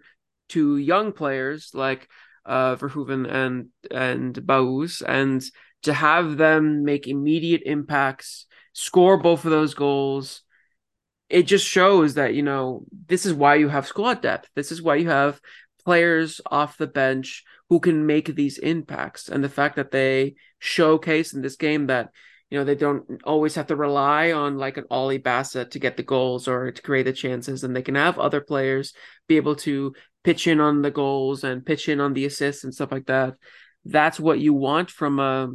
Speaker 1: two young players like uh Verhoven and and Baus and to have them make immediate impacts score both of those goals. It just shows that, you know, this is why you have squad depth. This is why you have players off the bench who can make these impacts. And the fact that they showcase in this game that, you know, they don't always have to rely on like an Ollie Bassett to get the goals or to create the chances. And they can have other players be able to pitch in on the goals and pitch in on the assists and stuff like that. That's what you want from a,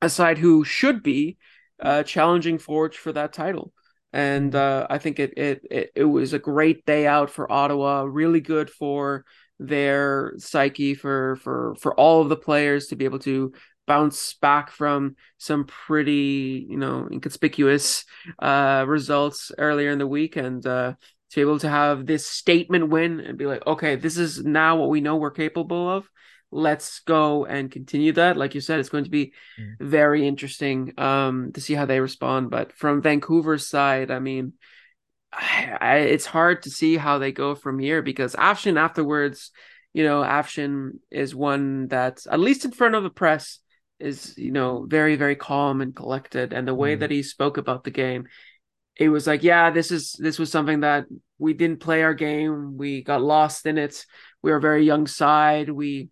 Speaker 1: a side who should be uh, challenging Forge for that title. And uh, I think it, it, it it was a great day out for Ottawa. Really good for their psyche for for for all of the players to be able to bounce back from some pretty you know inconspicuous uh results earlier in the week and uh to be able to have this statement win and be like okay this is now what we know we're capable of let's go and continue that. Like you said, it's going to be mm. very interesting um, to see how they respond. But from Vancouver's side, I mean, I, I, it's hard to see how they go from here because Afshin afterwards, you know, Afshin is one that, at least in front of the press, is you know very very calm and collected. And the way mm. that he spoke about the game, it was like, yeah, this is this was something that we didn't play our game. We got lost in it. We were a very young side. We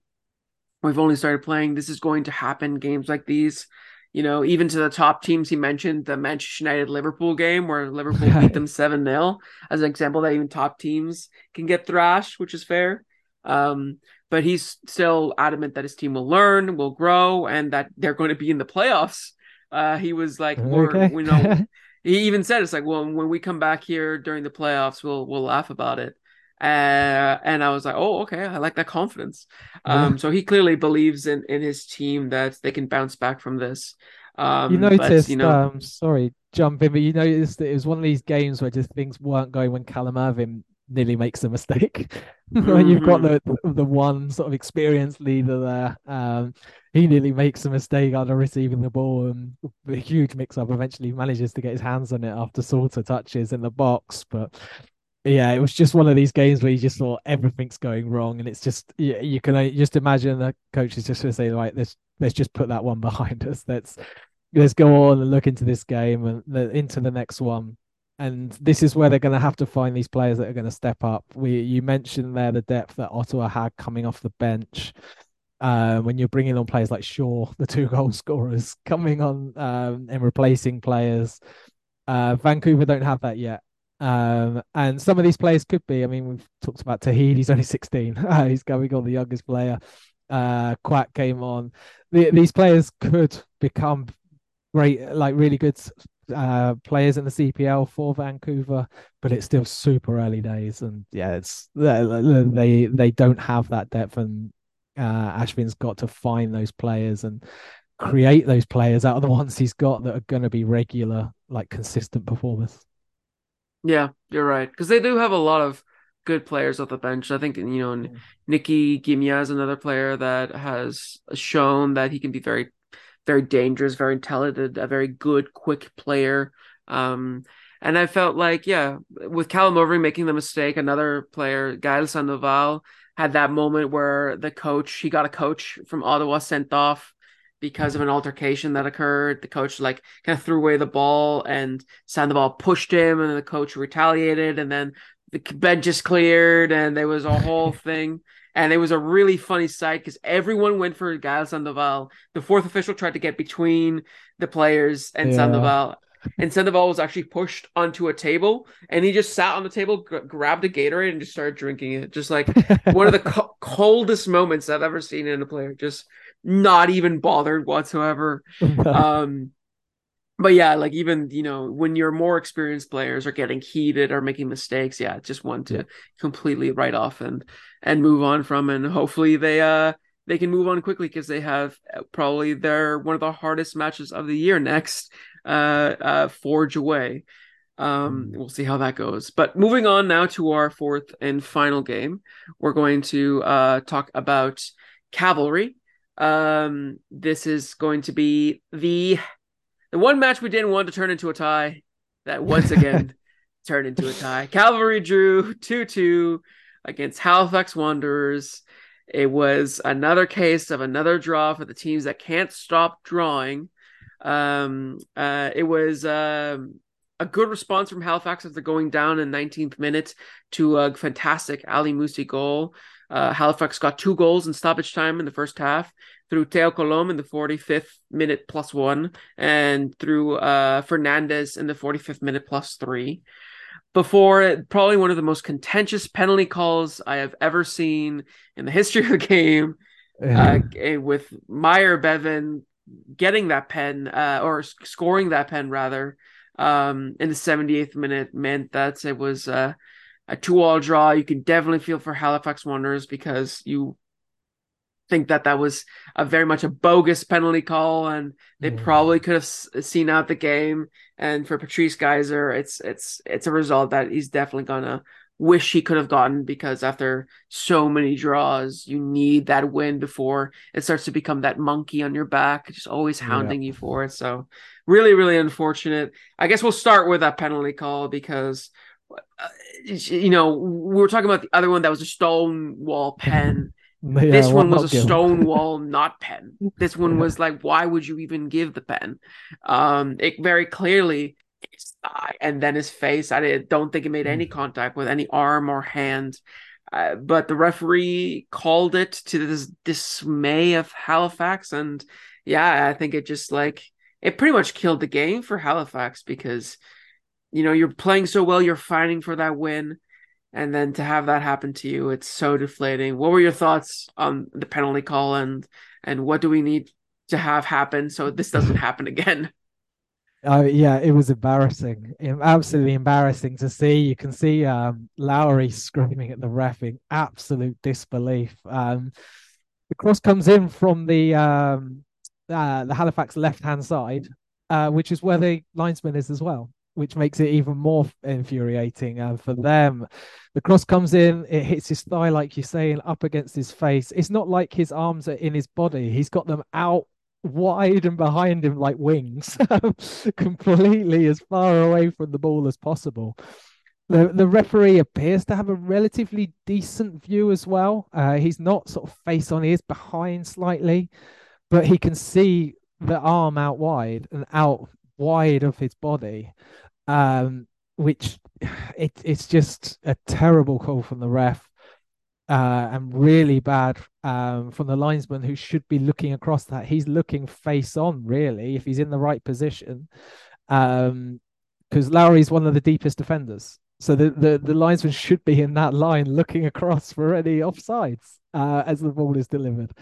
Speaker 1: we've only started playing. This is going to happen. Games like these, you know, even to the top teams he mentioned, the Manchester United Liverpool game where Liverpool beat them 7 0 as an example that even top teams can get thrashed, which is fair. Um, but he's still adamant that his team will learn, will grow, and that they're going to be in the playoffs. Uh, he was like, okay. we know. he even said it's like, well, when we come back here during the playoffs, we'll we'll laugh about it. Uh, and I was like, oh, okay, I like that confidence. Um, so he clearly believes in in his team that they can bounce back from this. Um,
Speaker 2: you noticed,
Speaker 1: but, you know,
Speaker 2: um, sorry, jump in, but you noticed that it was one of these games where just things weren't going when Callum Irving nearly makes a mistake. mm-hmm. You've got the the one sort of experienced leader there. Um, he nearly makes a mistake under receiving the ball, and a huge mix-up. Eventually, manages to get his hands on it after Salter touches in the box, but. Yeah, it was just one of these games where you just thought everything's going wrong, and it's just you, you can just imagine the coach is just going to say, like, let's let's just put that one behind us. Let's let's go on and look into this game and the, into the next one." and this is where they're going to have to find these players that are going to step up. We you mentioned there the depth that Ottawa had coming off the bench. Uh, when you're bringing on players like Shaw, the two goal scorers, coming on um, and replacing players, uh, Vancouver don't have that yet. Um, and some of these players could be. I mean, we've talked about Tahid. He's only 16. Uh, he's going on the youngest player. Uh, Kwok came on. The, these players could become great, like really good uh, players in the CPL for Vancouver, but it's still super early days, and yeah, it's they they don't have that depth, and uh, Afshin's got to find those players and create those players out of the ones he's got that are going to be regular, like consistent performers.
Speaker 1: Yeah, you're right because they do have a lot of good players off the bench. I think you know mm. Nicky Gimia is another player that has shown that he can be very very dangerous, very talented, a very good, quick player. Um, and I felt like, yeah, with Callum Irving making the mistake, another player, Gael Sandoval, had that moment where the coach, he got a coach from Ottawa sent off because of an altercation that occurred. The coach like kind of threw away the ball and Sandoval pushed him and the coach retaliated and then the bench just cleared and there was a whole thing. And it was a really funny sight because everyone went for Gael Sandoval. The fourth official tried to get between the players and yeah. Sandoval. And Sandoval was actually pushed onto a table and he just sat on the table, g- grabbed a Gatorade, and just started drinking it. Just like one of the co- coldest moments I've ever seen in a player. Just not even bothered whatsoever. um, but yeah, like even you know when your more experienced players are getting heated or making mistakes, yeah, just want to yeah. completely write off and and move on from, and hopefully they uh they can move on quickly because they have uh, probably their one of the hardest matches of the year next, uh, uh Forge away. Um, mm. we'll see how that goes. But moving on now to our fourth and final game, we're going to uh talk about Cavalry. Um, this is going to be the the one match we didn't want to turn into a tie, that once again turned into a tie. Cavalry drew 2 2 against Halifax Wanderers. It was another case of another draw for the teams that can't stop drawing. Um, uh, it was um, a good response from Halifax after going down in 19th minute to a fantastic Ali Musse goal. Uh, Halifax got two goals in stoppage time in the first half, through Teo Colom in the 45th minute plus one, and through uh, Fernandez in the 45th minute plus three. Before probably one of the most contentious penalty calls I have ever seen in the history of the game, uh, with Myer Bevan getting that pen uh, or scoring that pen rather um, in the 78th minute meant that it was a two-all draw. You can definitely feel for Halifax Wanderers because you think that that was a very much a bogus penalty call, and they mm. probably could have seen out the game. And for Patrice Gheisar, it's it's it's a result that he's definitely gonna wish he could have gotten because after so many draws, you need that win before it starts to become that monkey on your back, just always hounding yeah. you for it. So really, really unfortunate. I guess we'll start with that penalty call because. Uh, you know, we were talking about the other one that was a stone wall pen yeah, this one was a stone wall, not pen. This one was like, why would you even give the pen? Um, it very clearly his thigh and then his face. I don't think it made any hmm. contact with any arm or hand. Uh, but the referee called it to this dismay of Halifax, and yeah, I think it just like it pretty much killed the game for Halifax because you know you're playing so well, you're fighting for that win and then to have that happen to you it's so deflating what were your thoughts on the penalty call and and what do we need to have happen so this doesn't happen again
Speaker 2: uh, yeah, it was embarrassing, absolutely embarrassing to see. You can see um, Lowry screaming at the ref in absolute disbelief. Um, the cross comes in from the um, uh, the Halifax left hand side, uh, which is where the linesman is as well, which makes it even more infuriating. Uh, for them, the cross comes in, it hits his thigh, like you're saying, up against his face. It's not like his arms are in his body, he's got them out wide and behind him like wings, completely as far away from the ball as possible. The the referee appears to have a relatively decent view as well. Uh, he's not sort of face on, he is behind slightly, but he can see the arm out wide and out wide of his body. Um, which it, it's just a terrible call from the ref uh, and really bad um, from the linesman who should be looking across that. He's looking face on, really, if he's in the right position, because um, Lowry's one of the deepest defenders. So the, the, the linesman should be in that line looking across for any offsides uh, as the ball is delivered.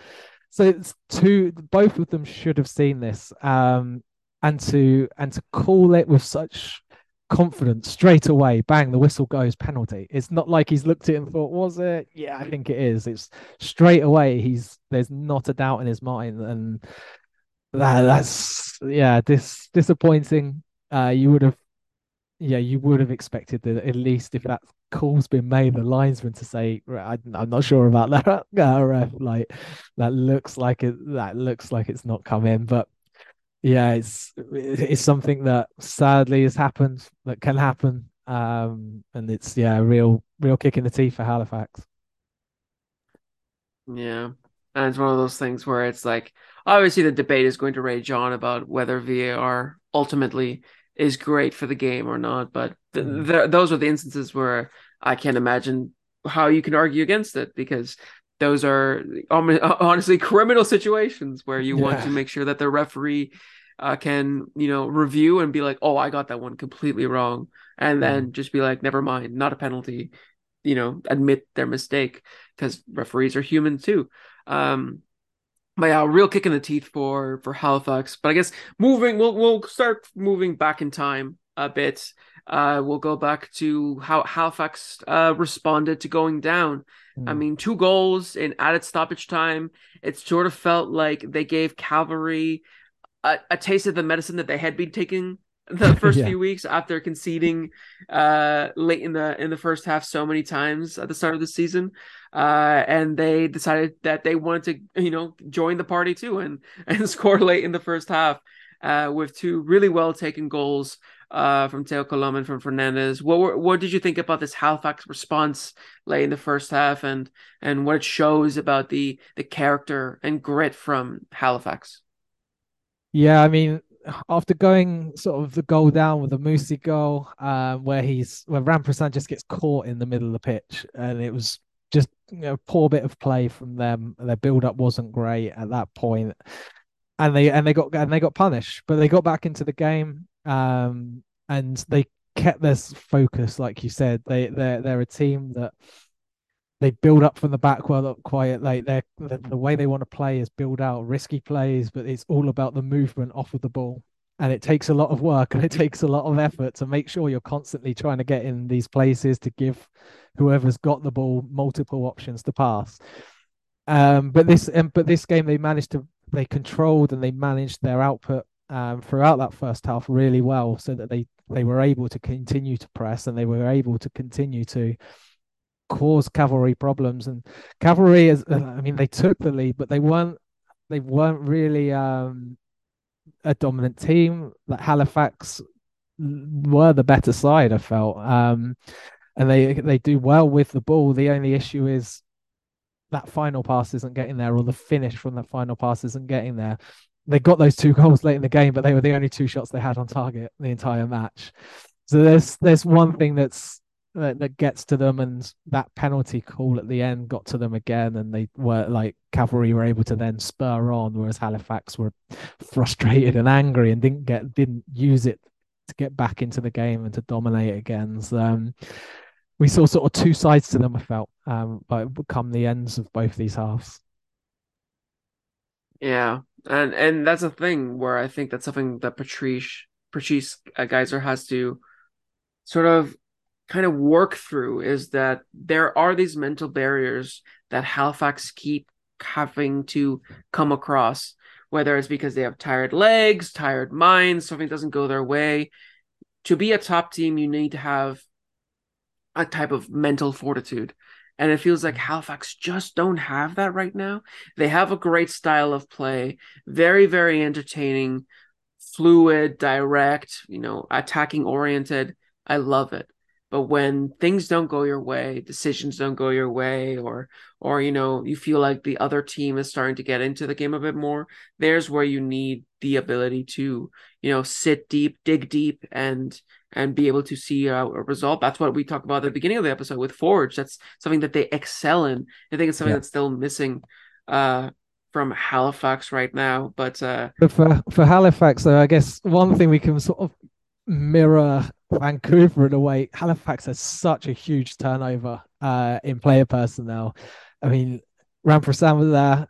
Speaker 2: So it's two, both of them should have seen this, um, and to and to call it with such confident straight away. Bang, the whistle goes, penalty. It's not like he's looked at it and thought, was it? Yeah, I think it is. It's straight away. He's there's not a doubt in his mind, and that, that's yeah, this disappointing. Uh, you would have, yeah, you would have expected that at least if that call's been made, the linesman to say, I, am not sure about that. like that looks like it. That looks like it's not come in, but yeah, it's it's something that sadly has happened, that can happen, um, and it's yeah, a real real kick in the teeth for Halifax.
Speaker 1: Yeah, and it's one of those things where it's like obviously the debate is going to rage on about whether VAR ultimately is great for the game or not, but th- mm. th- those are the instances where I can't imagine how you can argue against it because those are honestly criminal situations where you yeah. want to make sure that the referee uh, can you know review and be like oh i got that one completely wrong and then mm. just be like never mind not a penalty you know admit their mistake because referees are human too um but yeah real kick in the teeth for for halifax but i guess moving we'll we'll start moving back in time a bit uh, we'll go back to how Halifax uh, responded to going down. Mm. I mean, two goals in added stoppage time. It sort of felt like they gave Cavalry a, a taste of the medicine that they had been taking the first yeah. few weeks after conceding uh, late in the in the first half so many times at the start of the season uh, and they decided that they wanted to you know join the party too and and score late in the first half uh, with two really well taken goals uh, from Teo Colom and from Fernandez. What were, what did you think about this Halifax response late in the first half, and and what it shows about the the character and grit from Halifax?
Speaker 2: Yeah, I mean, after going sort of the goal down with the Musse goal, um, where he's where Ramprasad just gets caught in the middle of the pitch, and it was just you know poor bit of play from them. Their build up wasn't great at that point, and they and they got and they got punished, but they got back into the game um, and they kept their focus, like you said. They they're they're a team that they build up from the back well up quiet. Like they the, the way they want to play is build out risky plays, but it's all about the movement off of the ball. And it takes a lot of work and it takes a lot of effort to make sure you're constantly trying to get in these places to give whoever's got the ball multiple options to pass. Um, but this um, but this game they managed to they controlled and they managed their output um, throughout that first half really well, so that they they were able to continue to press and they were able to continue to cause cavalry problems. And cavalry, is, uh, I mean, they took the lead, but they weren't they weren't really um, a dominant team. That Halifax were the better side, I felt, um, and they they do well with the ball. The only issue is that final pass isn't getting there, or the finish from that final pass isn't getting there they got those two goals late in the game, but they were the only two shots they had on target the entire match. So there's there's one thing that's that, that gets to them, and that penalty call at the end got to them again, and they were like Cavalry were able to then spur on, whereas Halifax were frustrated and angry and didn't get didn't use it to get back into the game and to dominate again. So, um, we saw sort of two sides to them. I felt um, but come the ends of both these halves.
Speaker 1: Yeah, and and that's a thing where I think that's something that Patrice Patrice uh, Gheisar has to sort of kind of work through is that there are these mental barriers that Halifax keep having to come across whether it's because they have tired legs, tired minds, something doesn't go their way. To be a top team, you need to have a type of mental fortitude. And it feels like Halifax just don't have that right now. They have a great style of play, very, very entertaining, fluid, direct, you know, attacking oriented. I love it. But when things don't go your way, decisions don't go your way, or or you know, you feel like the other team is starting to get into the game a bit more, there's where you need the ability to, you know, sit deep, dig deep, and and be able to see a, a result. That's what we talked about at the beginning of the episode with Forge. That's something that they excel in. I think it's something yeah. that's still missing uh, from Halifax right now. But uh,
Speaker 2: for for Halifax, though, I guess one thing we can sort of mirror Vancouver in a way. Halifax has such a huge turnover uh, in player personnel. I mean, Ramprasad was there.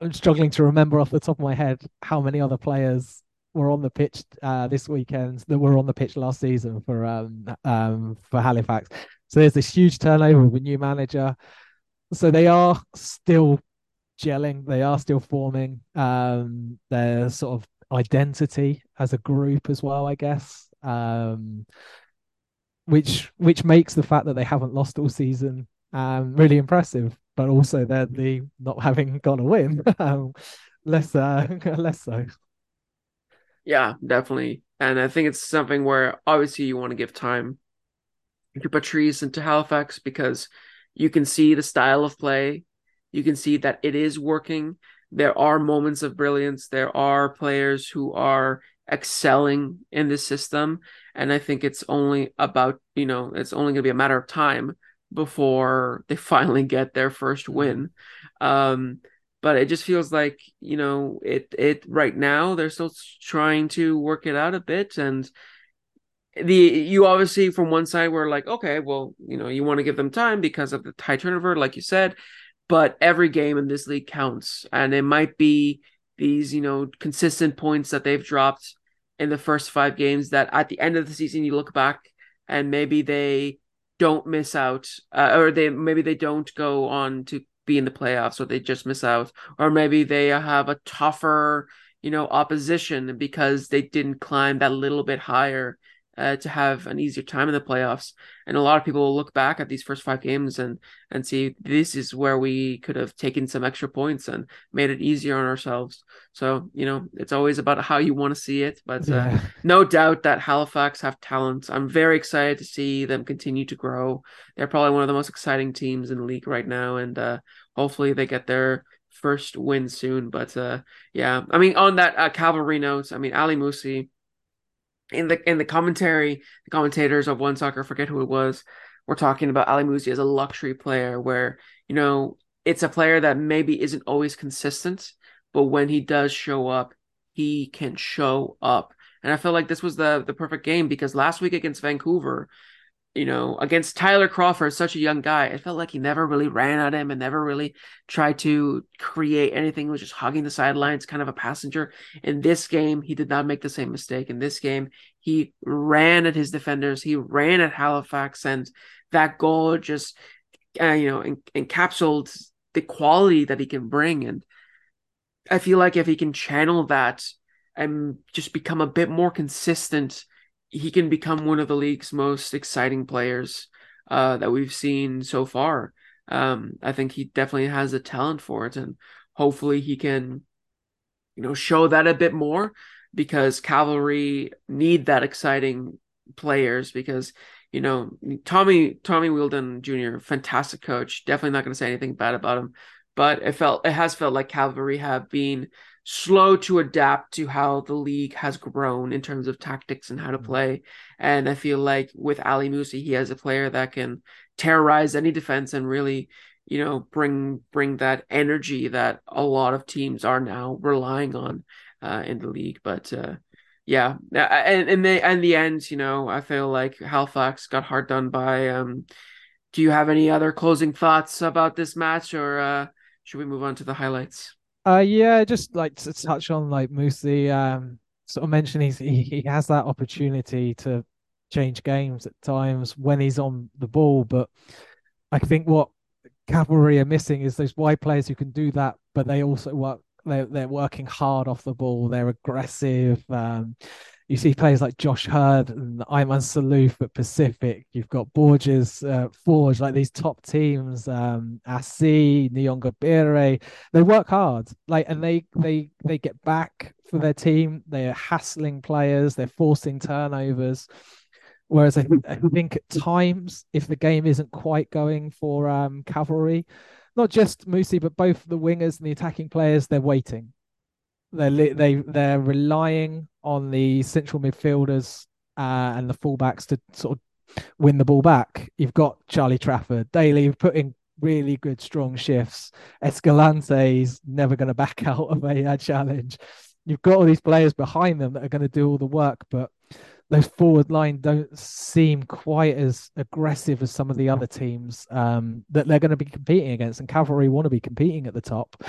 Speaker 2: I'm struggling to remember off the top of my head how many other players were on the pitch uh, this weekend that were on the pitch last season for um, um, for Halifax. So there's this huge turnover with a new manager. So they are still gelling. They are still forming um, their sort of identity as a group as well, I guess. Um, which which makes the fact that they haven't lost all season um, really impressive, but also they're the not having gone a win um, less uh, less so.
Speaker 1: Yeah, definitely, and I think it's something where obviously you want to give time to Patrice and to Halifax because you can see the style of play, you can see that it is working, there are moments of brilliance. There are players who are excelling in this system. And I think it's only about, you know, it's only going to be a matter of time before they finally get their first mm-hmm. win. Um, but it just feels like, you know, it, it right now they're still trying to work it out a bit. And the, you obviously from one side were like, okay, well, you know, you want to give them time because of the high turnover, like you said but every game in this league counts. And it might be these, you know, consistent points that they've dropped in the first five games that at the end of the season you look back and maybe they don't miss out uh, or they maybe they don't go on to be in the playoffs or they just miss out or maybe they have a tougher you know opposition because they didn't climb that little bit higher uh, to have an easier time in the playoffs. And a lot of people will look back at these first five games and and see this is where we could have taken some extra points and made it easier on ourselves. So you know, it's always about how you want to see it. But uh, yeah. uh, no doubt that Halifax have talent. I'm very excited to see them continue to grow. They're probably one of the most exciting teams in the league right now, and uh, hopefully they get their first win soon. But uh, yeah, I mean, on that uh, cavalry notes, I mean, Ali Musse in the in the commentary, the commentators of OneSoccer, forget who it was, were talking about Ali Musse as a luxury player, where you know it's a player that maybe isn't always consistent, but when he does show up, he can show up. And I feel like this was the the perfect game because last week against Vancouver, you know, against Tyler Crawford, such a young guy, it felt like he never really ran at him and never really tried to create anything. He was just hugging the sidelines, kind of a passenger. In this game, he did not make the same mistake. In this game, he ran at his defenders, he ran at Halifax, and that goal just, uh, you know, en- encapsulated the quality that he can bring. And I feel like if he can channel that and just become a bit more consistent he can become one of the league's most exciting players uh, that we've seen so far. Um, I think he definitely has a talent for it, and hopefully he can, you know, show that a bit more because Cavalry need that exciting players because you know Tommy Tommy Wheeldon Jr. fantastic coach. Definitely not going to say anything bad about him, but it felt it has felt like Cavalry have been slow to adapt to how the league has grown in terms of tactics and how to mm-hmm. play. And I feel like with Ali Musse, he has a player that can terrorize any defense and really, you know, bring bring that energy that a lot of teams are now relying on uh, in the league. But uh, yeah, and in the in the end, you know, I feel like Halifax got hard done by. Um, do you have any other closing thoughts about this match, or uh, should we move on to the highlights?
Speaker 2: Uh, yeah, just like to touch on like Musse, um, sort of mentioned he's he, he has that opportunity to change games at times when he's on the ball, but I think what Cavalry are missing is those wide players who can do that, but they also work They're they're working hard off the ball. They're aggressive. Um, you see players like Josh Heard and Ayman Saloof at Pacific. You've got Borges, uh, Forge, like these top teams. Um, Assi, Nyongabire. They work hard, like, and they they they get back for their team. They're hassling players. They're forcing turnovers. Whereas I, I think at times, if the game isn't quite going for um, cavalry, not just Musse, but both the wingers and the attacking players, they're waiting. They're they they're relying on the central midfielders uh, and the fullbacks to sort of win the ball back. You've got Charlie Trafford, Daly putting really good strong shifts. Escalante is never going to back out of a, a challenge. You've got all these players behind them that are going to do all the work, but those forward line don't seem quite as aggressive as some of the other teams um, that they're going to be competing against. And Cavalry want to be competing at the top.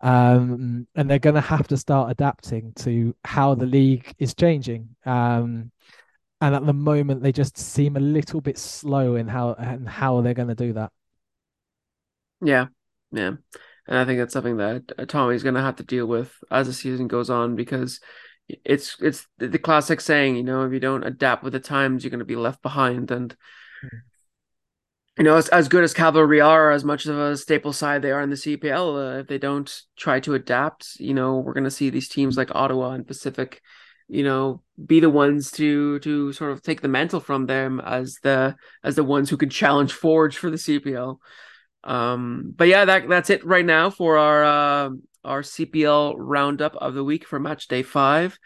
Speaker 2: Um, and they're going to have to start adapting to how the league is changing. Um, and at the moment, they just seem a little bit slow in how and how they're going to do that.
Speaker 1: Yeah, yeah, and I think that's something that Tommy's going to have to deal with as the season goes on because it's it's the classic saying, you know, if you don't adapt with the times, you're going to be left behind. And mm-hmm. you know, as, as good as Cavalry are, as much of a staple side they are in the CPL, uh, if they don't try to adapt, you know, we're going to see these teams like Ottawa and Pacific, you know, be the ones to to sort of take the mantle from them as the as the ones who can challenge Forge for the CPL. Um, but yeah, that that's it right now for our uh, our CPL roundup of the week for match day five.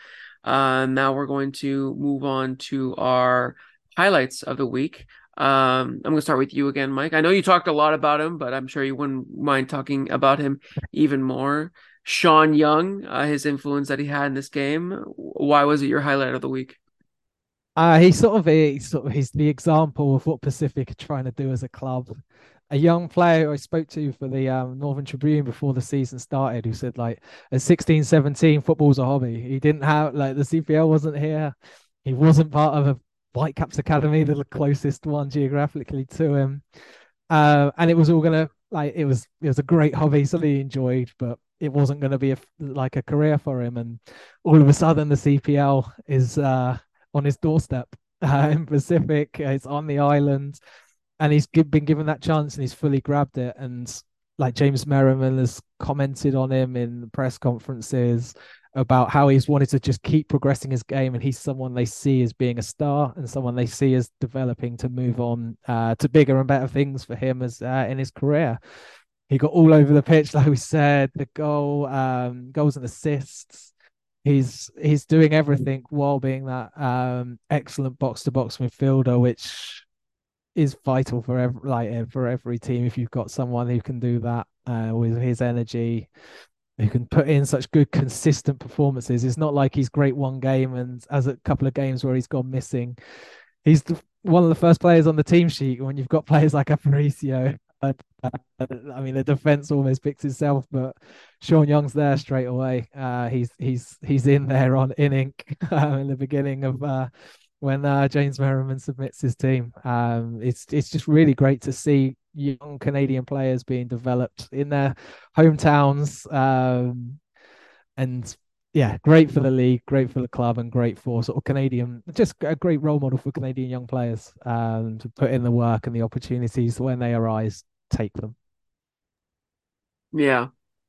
Speaker 1: Uh, now we're going to move on to our highlights of the week. Um, I'm going to start with you again, Mike. I know you talked a lot about him, but I'm sure you wouldn't mind talking about him even more. Sean Young, uh, his influence that he had in this game. Why was it your highlight of the week?
Speaker 2: Uh, he's sort of a sort of he's the example of what Pacific are trying to do as a club a young player I spoke to for the um, Northern Tribune before the season started who said like at 16, 17, football's a hobby. He didn't have like the CPL wasn't here. He wasn't part of a Whitecaps Academy, the closest one geographically to him. Uh, and it was all gonna like it was it was a great hobby, something he enjoyed, but it wasn't going to be a, like a career for him. And all of a sudden, the CPL is uh, on his doorstep uh, in Pacific. It's on the island and he's been given that chance and he's fully grabbed it. And like James Merriman has commented on him in press conferences about how he's wanted to just keep progressing his game, and he's someone they see as being a star and someone they see as developing to move on uh, to bigger and better things for him as uh, in his career. He got all over the pitch, like we said, the goal, um, goals and assists. He's he's doing everything while being that um, excellent box to box midfielder, which is vital for every like uh, for every team if you've got someone who can do that uh, with his energy who can put in such good consistent performances. It's not like he's great one game and as a couple of games where he's gone missing. He's the, one of the first players on the team sheet when you've got players like Aparicio. Uh, I mean the defense almost picks itself but Sean Young's there straight away. Uh, he's he's he's in there on in ink uh, in the beginning of when uh, James Merriman submits his team. Um, it's it's just really great to see young Canadian players being developed in their hometowns. Um, and yeah, great for the league, great for the club, and great for sort of Canadian, just a great role model for Canadian young players um, to put in the work and the opportunities when they arise, take them.
Speaker 1: Yeah,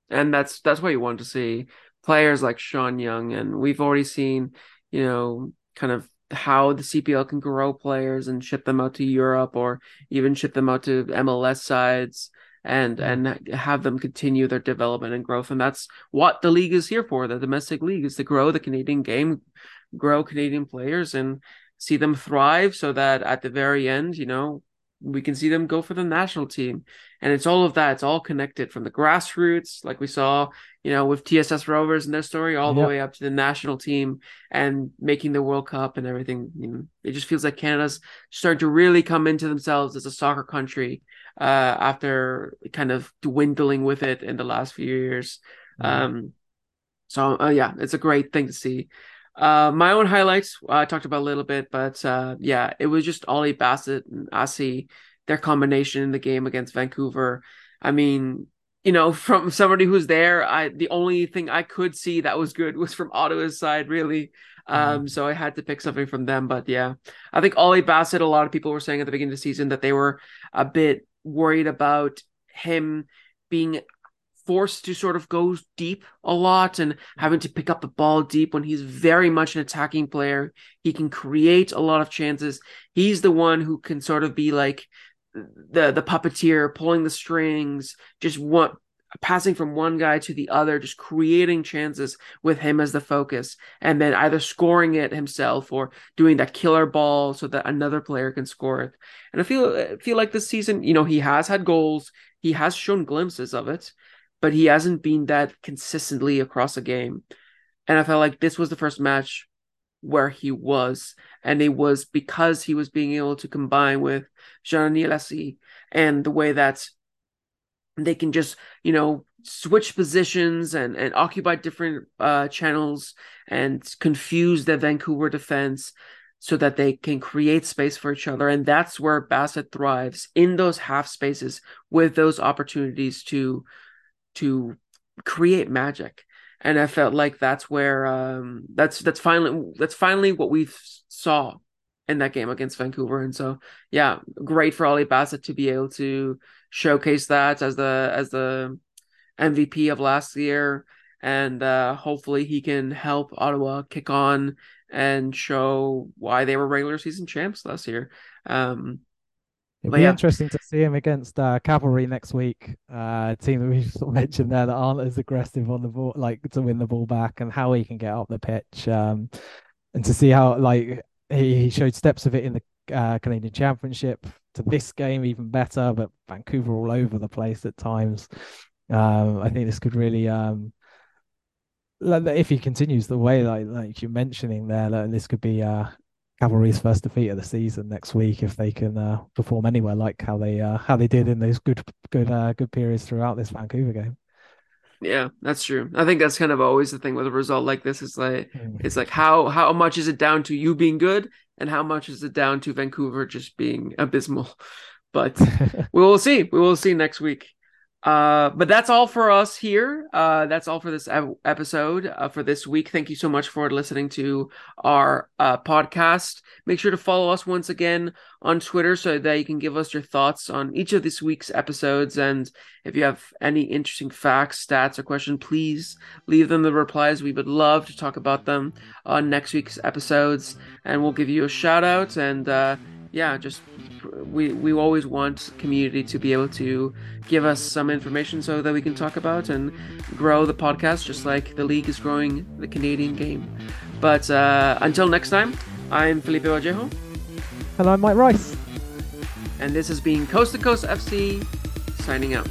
Speaker 1: and that's that's what you want to see players like Sean Young, and we've already seen, you know, kind of how the CPL can grow players and ship them out to Europe or even ship them out to MLS sides and mm-hmm. and have them continue their development and growth and that's what the league is here for the domestic league is to grow the Canadian game grow Canadian players and see them thrive so that at the very end you know we can see them go for the national team. And it's all of that. It's all connected from the grassroots, like we saw, you know, with TSS Rovers and their story, all yep. the way up to the national team and making the World Cup and everything. You know, it just feels like Canada's starting to really come into themselves as a soccer country uh, after kind of dwindling with it in the last few years. Mm-hmm. Um, so uh, yeah, it's a great thing to see. Uh, my own highlights I talked about a little bit, but uh, yeah, it was just Ollie Bassett and Assi, their combination in the game against Vancouver. I mean, you know, from somebody who's there, I the only thing I could see that was good was from Ottawa's side, really. Um, mm. so I had to pick something from them. But yeah, I think Ollie Bassett, a lot of people were saying at the beginning of the season that they were a bit worried about him being forced to sort of go deep a lot and having to pick up the ball deep when he's very much an attacking player. He can create a lot of chances. He's the one who can sort of be like the the puppeteer pulling the strings, just one passing from one guy to the other, just creating chances with him as the focus, and then either scoring it himself or doing that killer ball so that another player can score it. And I feel I feel like this season, you know, he has had goals, he has shown glimpses of it, but he hasn't been that consistently across a game. And I felt like this was the first match where he was, and it was because he was being able to combine with Jean Aniel Assi and the way that they can just you know switch positions and and occupy different uh, channels and confuse the Vancouver defense so that they can create space for each other and that's where Bassett thrives in those half spaces with those opportunities to to create magic and I felt like that's where um that's that's finally that's finally what we saw in that game against Vancouver. And so, yeah, great for Ollie Bassett to be able to showcase that as the as the MVP of last year, and uh, hopefully he can help Ottawa kick on and show why they were regular season champs last year. Um,
Speaker 2: It'd be yeah. interesting to see him against uh, Cavalry next week. Uh, team that we sort of mentioned there that aren't as aggressive on the ball, like to win the ball back, and how he can get up the pitch. Um, and to see how like he, showed steps of it in the uh, Canadian Championship to this game even better, but Vancouver all over the place at times. Um, I think this could really, um, if he continues the way like like you're mentioning there, like, this could be uh, Cavalry's first defeat of the season next week if they can uh, perform anywhere like how they uh, how they did in those good good uh, good periods throughout this Vancouver game.
Speaker 1: Yeah, that's true. I think that's kind of always the thing with a result like this is like mm. it's like how how much is it down to you being good and how much is it down to Vancouver just being abysmal. But we will see. We will see next week. Uh, but that's all for us here. Uh, that's all for this episode uh, for this week. Thank you so much for listening to our uh, podcast. Make sure to follow us once again on Twitter so that you can give us your thoughts on each of this week's episodes. And if you have any interesting facts, stats, or questions, please leave them the replies. We would love to talk about them on next week's episodes, and we'll give you a shout out. And uh, yeah, just we we always want community to be able to give us some information so that we can talk about and grow the podcast just like the league is growing the Canadian game. But uh, until next time, I'm Felipe Vallejo.
Speaker 2: And I'm Mike Rice.
Speaker 1: And this has been Coast to Coast FC signing out.